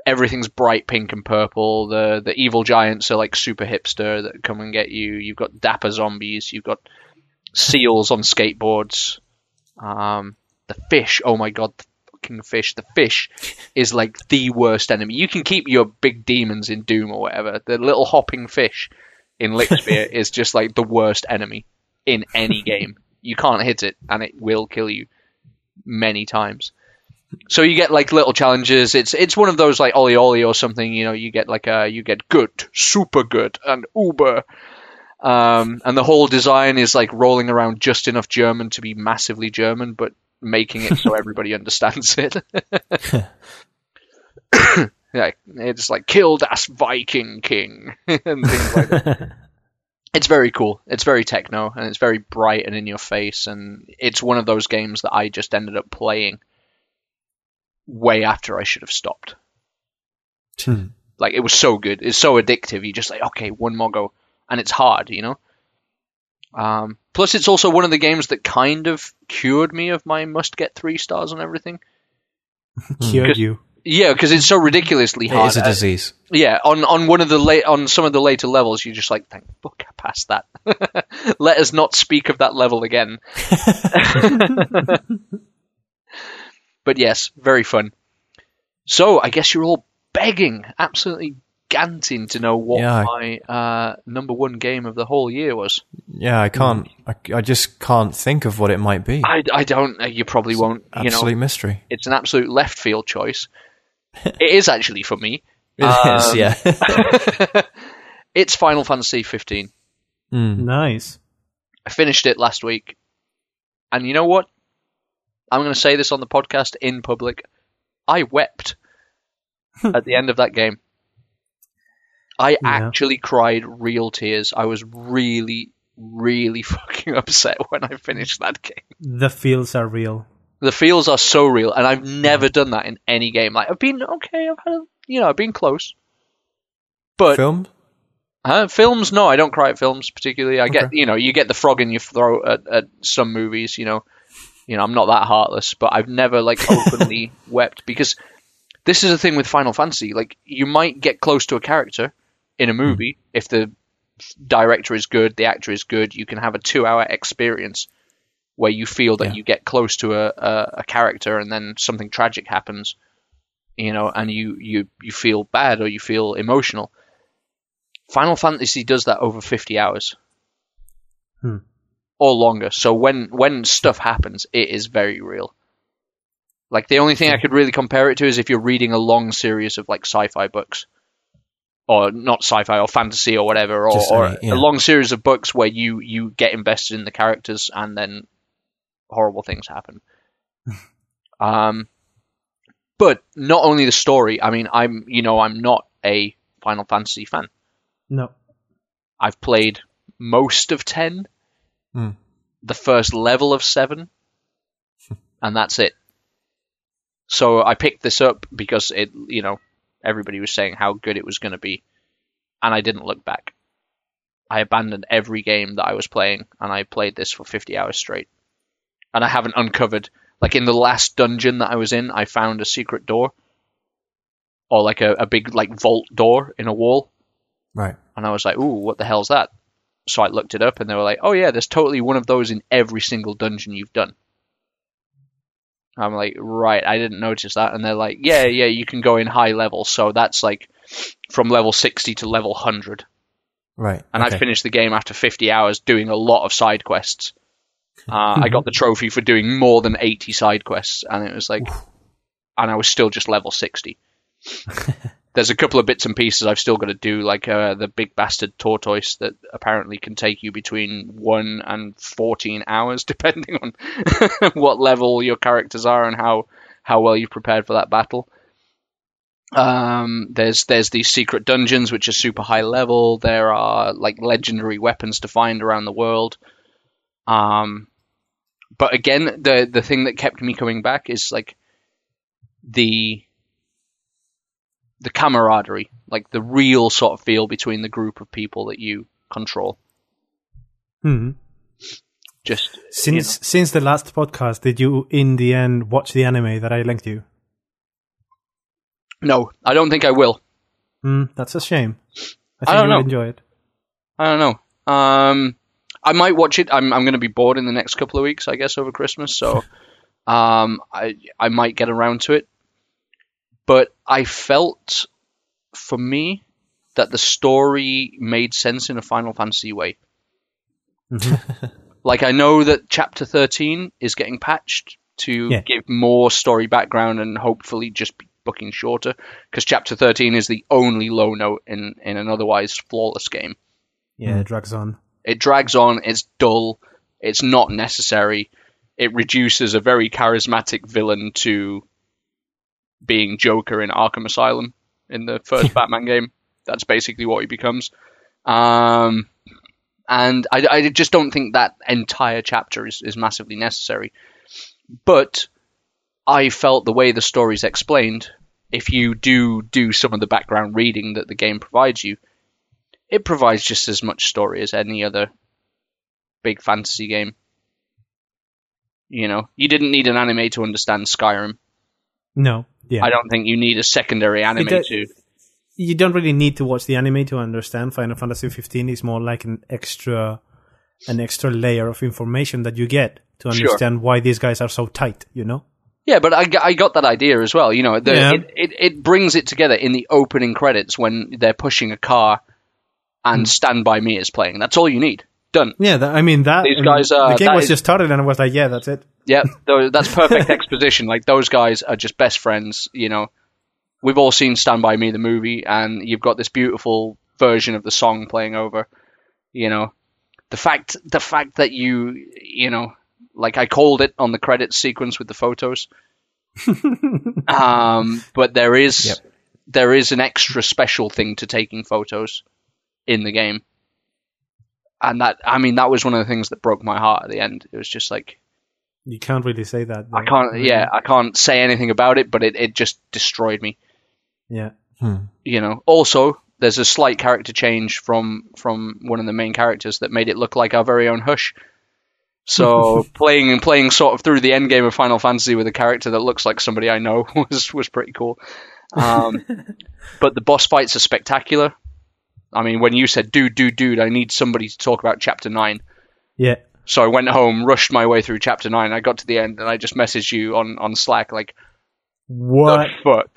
Everything's bright pink and purple. The the evil giants are like super hipster that come and get you. You've got dapper zombies. You've got seals on skateboards. Um, the fish, oh my god, the fucking fish. The fish is like the worst enemy. You can keep your big demons in Doom or whatever. The little hopping fish in Lichtspeer *laughs* is just like the worst enemy in any game. You can't hit it and it will kill you many times. So you get like little challenges. It's it's one of those like OlliOlli or something. You know, you get like a you get good, super good, and uber. Um, and the whole design is like rolling around just enough German to be massively German, but making it so *laughs* everybody understands it. *laughs* *coughs* yeah, it's like kill das Viking King *laughs* and things like that. It's very cool. It's very techno and it's very bright and in your face. And it's one of those games that I just ended up playing way after I should have stopped. Hmm. Like it was so good. It's so addictive. You just like, okay, one more go. And it's hard, you know? Um, plus, it's also one of the games that kind of cured me of my must get three stars on everything. *laughs* Cured Because- you. Yeah, because it's so ridiculously hard. It is a Uh, disease. yeah, on on one of the late on some of the later levels, you're just like, thank fuck, I passed that. *laughs* Let us not speak of that level again. *laughs* but yes, very fun. So I guess you're all begging, absolutely ganting to know what Yeah. my uh, number one game of the whole year was. Yeah, I can't. I, I just can't think of what it might be. I, I don't. uh, You probably won't. You know, Absolute mystery. it's an absolute left field choice. *laughs* it is actually for me. It is, Um, yeah. *laughs* It's Final Fantasy 15. Mm. Nice. I finished it last week. And you know what? I'm going to say this on the podcast in public. I wept *laughs* at the end of that game. I Yeah. actually cried real tears. I was really, really *laughs* fucking upset when I finished that game. The feels are real. The feels are so real, and I've never done that in any game. Like I've been okay, I've had, a, you know, I've been close, but Film? Uh, films, no, I don't cry at films particularly. I get, you know, you get the frog in your throat at, at some movies. You know, you know, I'm not that heartless, but I've never like openly *laughs* wept because this is the thing with Final Fantasy. Like, you might get close to a character in a movie if the director is good, the actor is good. You can have a two-hour experience where you feel that Yeah. you get close to a, a, a character, and then something tragic happens. You know, and you, you, you feel bad or you feel emotional. Final Fantasy does that over 50 hours. Hmm. Or longer. So when when stuff happens, it is very real. Like the only thing I could really compare it to is if you're reading a long series of like sci-fi books. Or not sci-fi or fantasy or whatever or, Just or any- yeah. a long series of books where you you get invested in the characters and then horrible things happen. *laughs* um but not only the story, I mean I'm you know I'm not a Final Fantasy fan. No. I've played most of 10, Hmm. the first level of 7, *laughs* and that's it. So I picked this up because it, you know, everybody was saying how good it was going to be, and I didn't look back. I abandoned every game that I was playing, and I played this for 50 hours straight. and I haven't uncovered. Like in the last dungeon that I was in, I found a secret door, or like a, a big like vault door in a wall, Right. and I was like, "Ooh, what the hell's that?" So I looked it up, and they were like, "Oh yeah, there's totally one of those in every single dungeon you've done." I'm like, "Right, I didn't notice that." And they're like, "Yeah, yeah, you can go in high level, so that's like from level 60 to level 100." Right. And okay. I finished the game after 50 hours doing a lot of side quests. Uh, I *laughs* got the trophy for doing more than 80 side quests, and it was like, and I was still just level 60. *laughs* There's a couple of bits and pieces I've still got to do, like uh, the big bastard tortoise that apparently can take you between 1 and 14 hours, *laughs* depending on *laughs* what level your characters are and how, how well you've prepared for that battle. Um, there's there's these secret dungeons which are super high level. There are like legendary weapons to find around the world. Um, but again, the the thing that kept me coming back is like the the camaraderie, like the real sort of feel between the group of people that you control. hmm Just Since since the last podcast, did you in the end watch the anime that I linked you? no, I don't think I will. Hmm, that's a shame. I think I don't you know. enjoy it. I don't know. Um, I might watch it. I'm I'm going to be bored in the next couple of weeks, I guess, over Christmas. So, *laughs* um, I I might get around to it. But I felt, for me, that the story made sense in a Final Fantasy way. Mm-hmm. *laughs* like I know that Chapter 13 is getting patched to Yeah. give more story background and hopefully just be booking shorter because Chapter 13 is the only low note in in an otherwise flawless game. Yeah, hmm. it drags on. It drags on. It's dull. It's not necessary. It reduces a very charismatic villain to being Joker in Arkham Asylum in the first *laughs* Batman game. That's basically what he becomes. Um, and I, I just don't think that entire chapter is, is massively necessary. But I felt the way the story's explained, if you do do some of the background reading that the game provides you, it provides just as much story as any other big fantasy game. You know, you didn't need an anime to understand Skyrim. No, yeah. I don't think you need a secondary anime does- to. you don't really need to watch the anime to understand Final Fantasy 15 is more like an extra an extra layer of information that you get to Sure. understand why these guys are so tight, you know? Yeah, but I, I got that idea as well. You know, the, Yeah. it, it it brings it together in the opening credits when they're pushing a car and hmm. Stand by Me is playing. That's all you need. Done. Yeah, that, I mean that These guys are- the game was is- just started and I was like, yeah, that's it. Yeah, *laughs* that's perfect exposition. Like those guys are just best friends. You know, we've all seen Stand by Me the movie, and you've got this beautiful version of the song playing over. You know, the fact the fact that you you know, like I called it on the credits sequence with the photos. *laughs* um, but there is Yep. there is an extra special thing to taking photos in the game. And that, I mean, that was one of the things that broke my heart at the end. It was just like, You can't really say that. I can't, Really. yeah, I can't say anything about it, but it, it just destroyed me. Yeah. You know. Also, there's a slight character change from from one of the main characters that made it look like our very own Hush. So *laughs* playing and playing sort of through the end game of Final Fantasy with a character that looks like somebody I know *laughs* was was pretty cool. Um, *laughs* but the boss fights are spectacular. I mean, when you said, "Dude, dude, dude," I need somebody to talk about Chapter Nine. Yeah. So I went home, rushed my way through chapter nine. I got to the end, and I just messaged you on, on Slack like, What? "The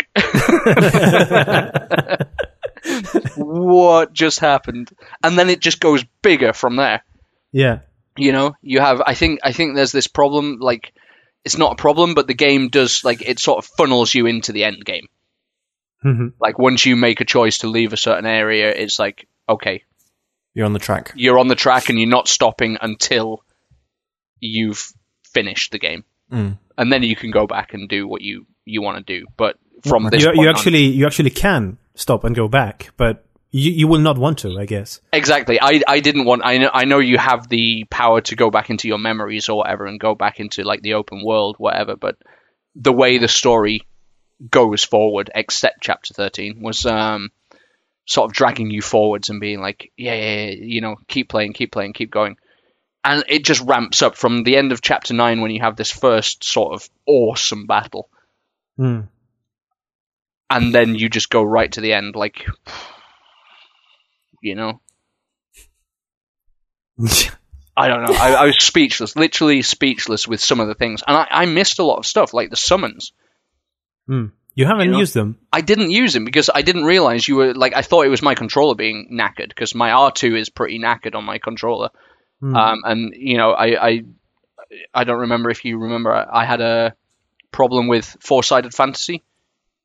fuck? *laughs* what just happened?" And then it just goes bigger from there. yeah. You know, you have. I think. I think there's this problem. Like, it's not a problem, but the game does like it sort of funnels you into the end game. Mhm. Like once you make a choice to leave a certain area, it's like okay, You're on the track. you're on the track and you're not stopping until you've finished the game. Mm. and then you can go back and do what you you want to do. But from this You, point you on- actually you actually can stop and go back, but you, you will not want to, I guess. exactly, I I didn't want. I know I know you have the power to go back into your memories or whatever and go back into like the open world, whatever. But the way the story goes forward, except chapter thirteen, was um sort of dragging you forwards and being like, yeah, yeah, yeah you know, keep playing, keep playing, keep going. and it just ramps up from the end of chapter nine when you have this first sort of awesome battle, Hmm. and then you just go right to the end, like you know. *laughs* I don't know. I, I was speechless, literally speechless with some of the things, and I, I missed a lot of stuff, like the summons. Hmm. You haven't You know? used them. I didn't use them because I didn't realize you were like I thought it was my controller being knackered because my R two is pretty knackered on my controller. Hmm. Um, and you know I, I I don't remember if you remember I I had a problem with four sided fantasy,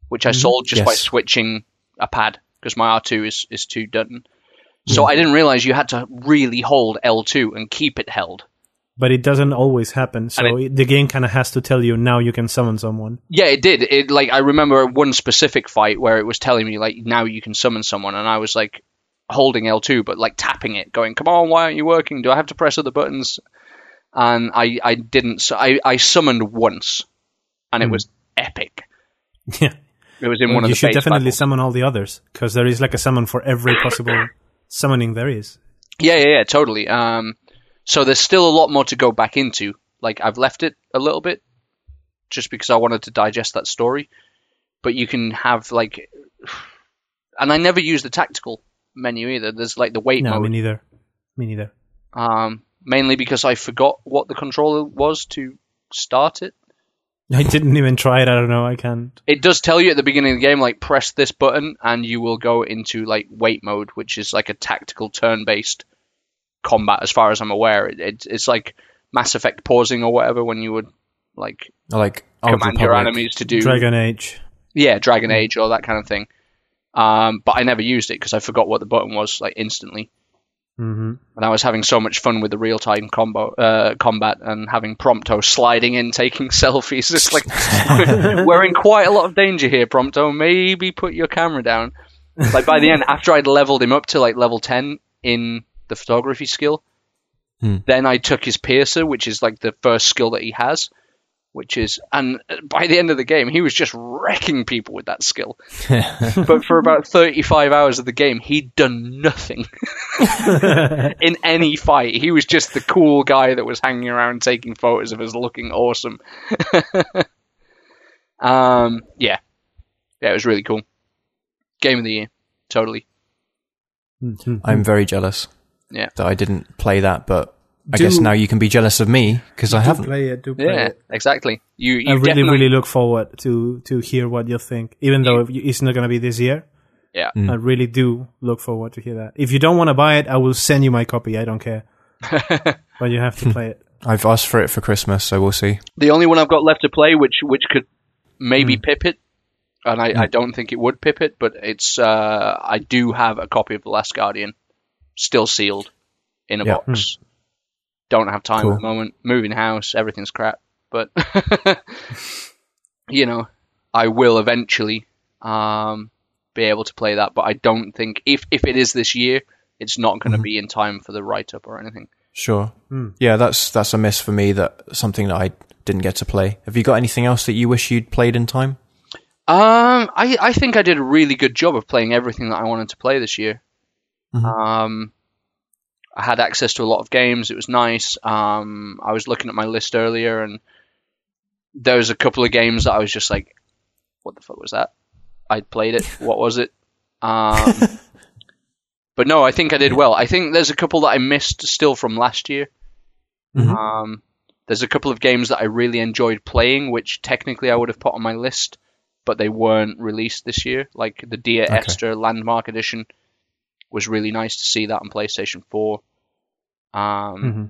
which I Mhm. solved just by switching a pad because my R two is is too done. So I didn't realize you had to really hold L two and keep it held. But it doesn't always happen. So it, the game kind of has to tell you now you can summon someone. Yeah, it did. It like I remember one specific fight where it was telling me like now you can summon someone, and I was like holding L two, but like tapping it, going, "Come on, why aren't you working? Do I have to press other buttons?" And I I didn't. So I I summoned once, and it Hmm. was epic. *laughs* Yeah. It was in one of the you should definitely battles. summon all the others because there is like a summon for every possible *coughs* summoning there is. Yeah, yeah, yeah, totally. Um, so there's still a lot more to go back into. Like I've left it a little bit, just because I wanted to digest that story. But you can have like, and I never use the tactical menu either. There's like the wait mode. No, me neither. Me neither. um, mainly because I forgot what the controller was to start it. I didn't even try it. I don't know. I can't. It does tell you at the beginning of the game, like press this button, and you will go into like wait mode, which is like a tactical turn-based combat. As far as I'm aware, it, it, it's like Mass Effect pausing or whatever when you would like Like Old command your Republic. enemies to do Dragon Age. yeah Dragon Age or that kind of thing. Um, but I never used it because I forgot what the button was like instantly, hmm and I was having so much fun with the real-time combo uh, combat and having Prompto sliding in, taking *laughs* selfies. It's like *laughs* we're in quite a lot of danger here, Prompto. Maybe put your camera down. Like by the end, after I'd leveled him up to like level ten in the photography skill, Hmm. then I took his piercer, which is like the first skill that he has. Which is, and by the end of the game, he was just wrecking people with that skill. *laughs* but for about 35 hours of the game, he'd done nothing *laughs* in any fight. He was just the cool guy that was hanging around taking photos of us looking awesome. *laughs* um, yeah. Yeah, it was really cool. Game of the year. Totally. Mhm. I'm very jealous. Yeah. That I didn't play that, but I Do- guess now you can be jealous of me because I Do haven't. play it. Do play Yeah, it. exactly. You, you I really, really look forward to to hear what you think. Even though it's not going to be this year, Yeah. Mm. I really do look forward to hear that. If you don't want to buy it, I will send you my copy. I don't care, *laughs* but you have to play it. *laughs* I've asked for it for Christmas, so we'll see. The only one I've got left to play, which which could maybe Hmm. pip it, and I, I don't think it would pip it, but it's uh, I do have a copy of The Last Guardian, still sealed in a Yeah. box. Don't have time Cool. at the moment. Moving house, everything's crap, but *laughs* you know, I will eventually um, be able to play that. But I don't think if if it is this year, it's not going to Mhm. be in time for the write up or anything. Sure. Hmm. Yeah, that's that's a miss for me. That something that I didn't get to play. Have you got anything else that you wish you'd played in time? Um, I, I think I did a really good job of playing everything that I wanted to play this year. Mhm. Um, I had access to a lot of games. It was nice. Um, I was looking at my list earlier, and there was a couple of games that I was just like, "What the fuck was that?" I'd played it. *laughs* What was it? Um, *laughs* but no, I think I did well. I think there's a couple that I missed still from last year. Mhm. Um, there's a couple of games that I really enjoyed playing, which technically I would have put on my list, but they weren't released this year. Like the Dear Okay. Esther Landmark Edition was really nice to see that on PlayStation 4 um, hmm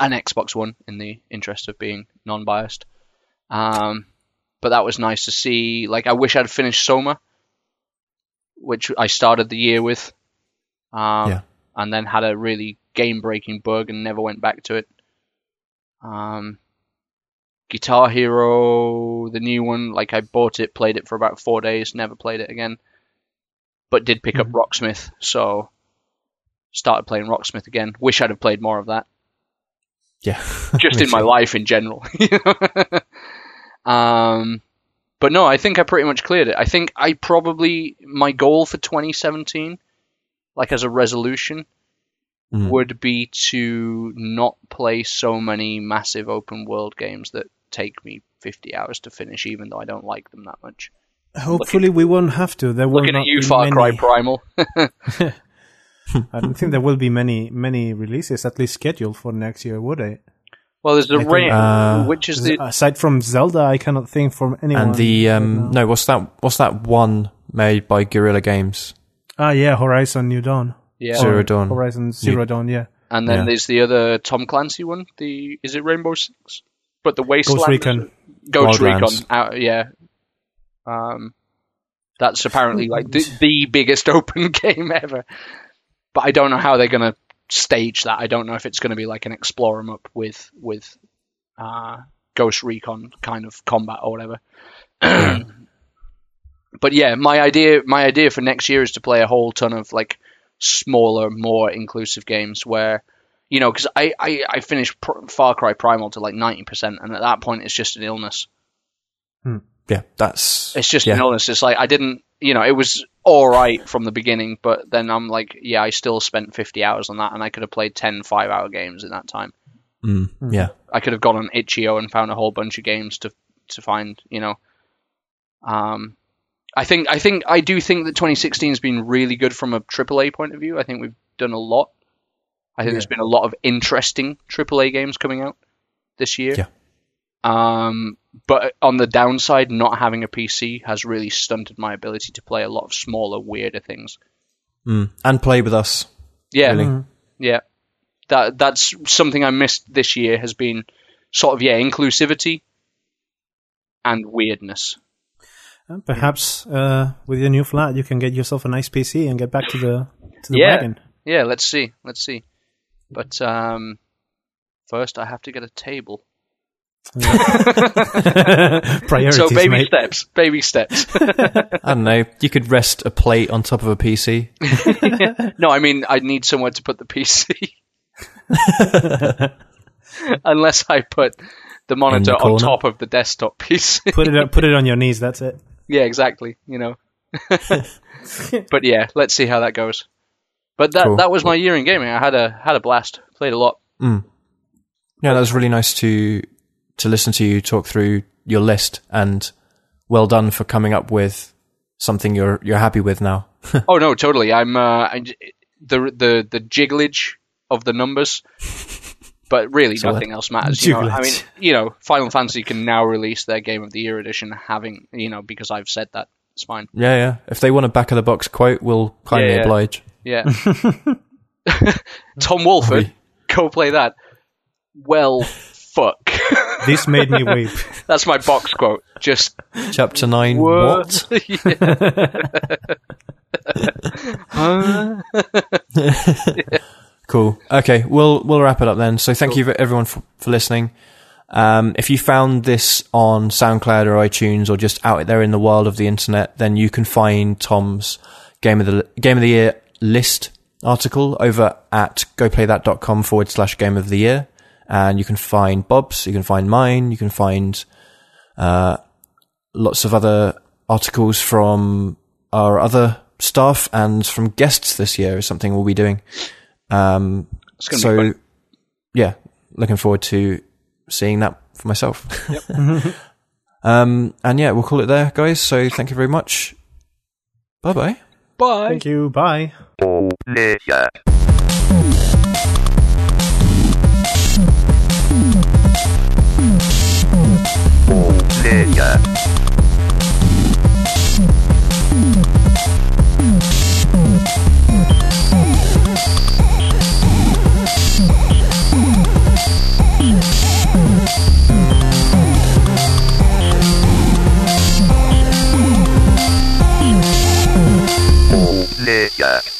and Xbox One, in the interest of being non-biased. Um, but that was nice to see. Like I wish I'd finished Soma, which I started the year with, um, Yeah. and then had a really game-breaking bug and never went back to it. Um, Guitar Hero, the new one, like I bought it, played it for about four days, never played it again, but did pick up Mhm. Rocksmith, so started playing Rocksmith again. Wish I'd have played more of that Yeah. *laughs* just in my too. life in general. *laughs* um, but no, I think I pretty much cleared it. I think I probably my goal for 2017, like as a resolution, Mm. would be to not play so many massive open world games that take me 50 hours to finish, even though I don't like them that much. Hopefully, we won't have to. There will Looking not at you, be Far Cry many- *laughs* Primal. *laughs* I don't think there will be many many releases at least scheduled for next year, would they? well, there's the I think, rain, uh, which is the Aside from Zelda, I cannot think from anyone. and the um, no, what's that? What's that one made by Guerrilla Games? ah yeah, Horizon New Dawn, yeah, Zero Dawn. Horizon Zero Dawn, yeah. and then yeah. there's the other Tom Clancy one. The is it Rainbow Six? But the Wasteland, Ghost Recon. Ghost Wildlands. Recon, out, yeah. Um, that's apparently like the, *laughs* the biggest *laughs* open game ever. But I don't know how they're gonna stage that. I don't know if it's gonna be like an explore 'em up with with uh, Ghost Recon kind of combat or whatever. *clears throat* but yeah, my idea my idea for next year is to play a whole ton of like smaller, more inclusive games where you know, because I, I, I finished Far Cry Primal to like 90%, and at that point it's just an illness. Yeah, that's It's just yeah. an illness. It's like I didn't, you know, it was all right from the beginning, but then I'm like, yeah, I still spent 50 hours on that, and I could have played 10 five hour games in that time. Mm, yeah. I could have gone on itch.io and found a whole bunch of games to to find, you know. Um, I think I think I do think that 2016 has been really good from a AAA point of view. I think we've done a lot. I think there's been a lot of interesting AAA games coming out this year. Yeah. Um, but on the downside, not having a PC has really stunted my ability to play a lot of smaller, weirder things. Mm. And play with us. Yeah, Really? yeah. That that's something I missed this year. Has been sort of yeah, inclusivity and weirdness. Uh, Perhaps uh, with your new flat, you can get yourself a nice PC and get back to the to the Yeah. wagon. Yeah, let's see, let's see. But um, first, I have to get a table. *laughs* *laughs* Priorities, so baby mate. steps, baby steps. *laughs* I don't know. You could rest a plate on top of a PC. no, I mean I need somewhere to put the PC. Unless I put the monitor on top of the desktop PC. put it on- put it on your knees. That's it. yeah, exactly. You know. but yeah, let's see how that goes. But that Cool. that was my year in gaming. I had a had a blast. Played a lot. Mm. Yeah, that was really nice to to listen to you talk through your list, and well done for coming up with something you're you're happy with now. *laughs* Oh no, totally. I'm uh, I, the the the jigglage of the numbers, *laughs* but really So nothing else matters. You know? I mean, *laughs* you know, Final Fantasy can now release their Game of the Year edition, having you know because I've said that. It's fine. Yeah, yeah. If they want a back of the box quote, we'll kindly Yeah, yeah. oblige. Yeah. Tom Wolford, go play that. Well, fuck. This made me weep. *laughs* That's my box quote. Just Chapter nine. what? *laughs* What? Huh? *laughs* Cool. Okay, we'll we'll wrap it up then. So thank you for everyone for, for listening. Um, if you found this on SoundCloud or iTunes or just out there in the world of the internet, then you can find Tom's game of the game of the year list article over at goplaythat.com forward slash game of the year, and you can find Bob's, you can find mine, you can find uh, lots of other articles from our other staff and from guests this year is something we'll be doing. Um, It's gonna be so, fun. yeah, looking forward to seeing that for myself. *laughs* um, and yeah, we'll call it there, guys. So thank you very much. Bye bye. Bye. Thank you. Bye. Player. Player. Player.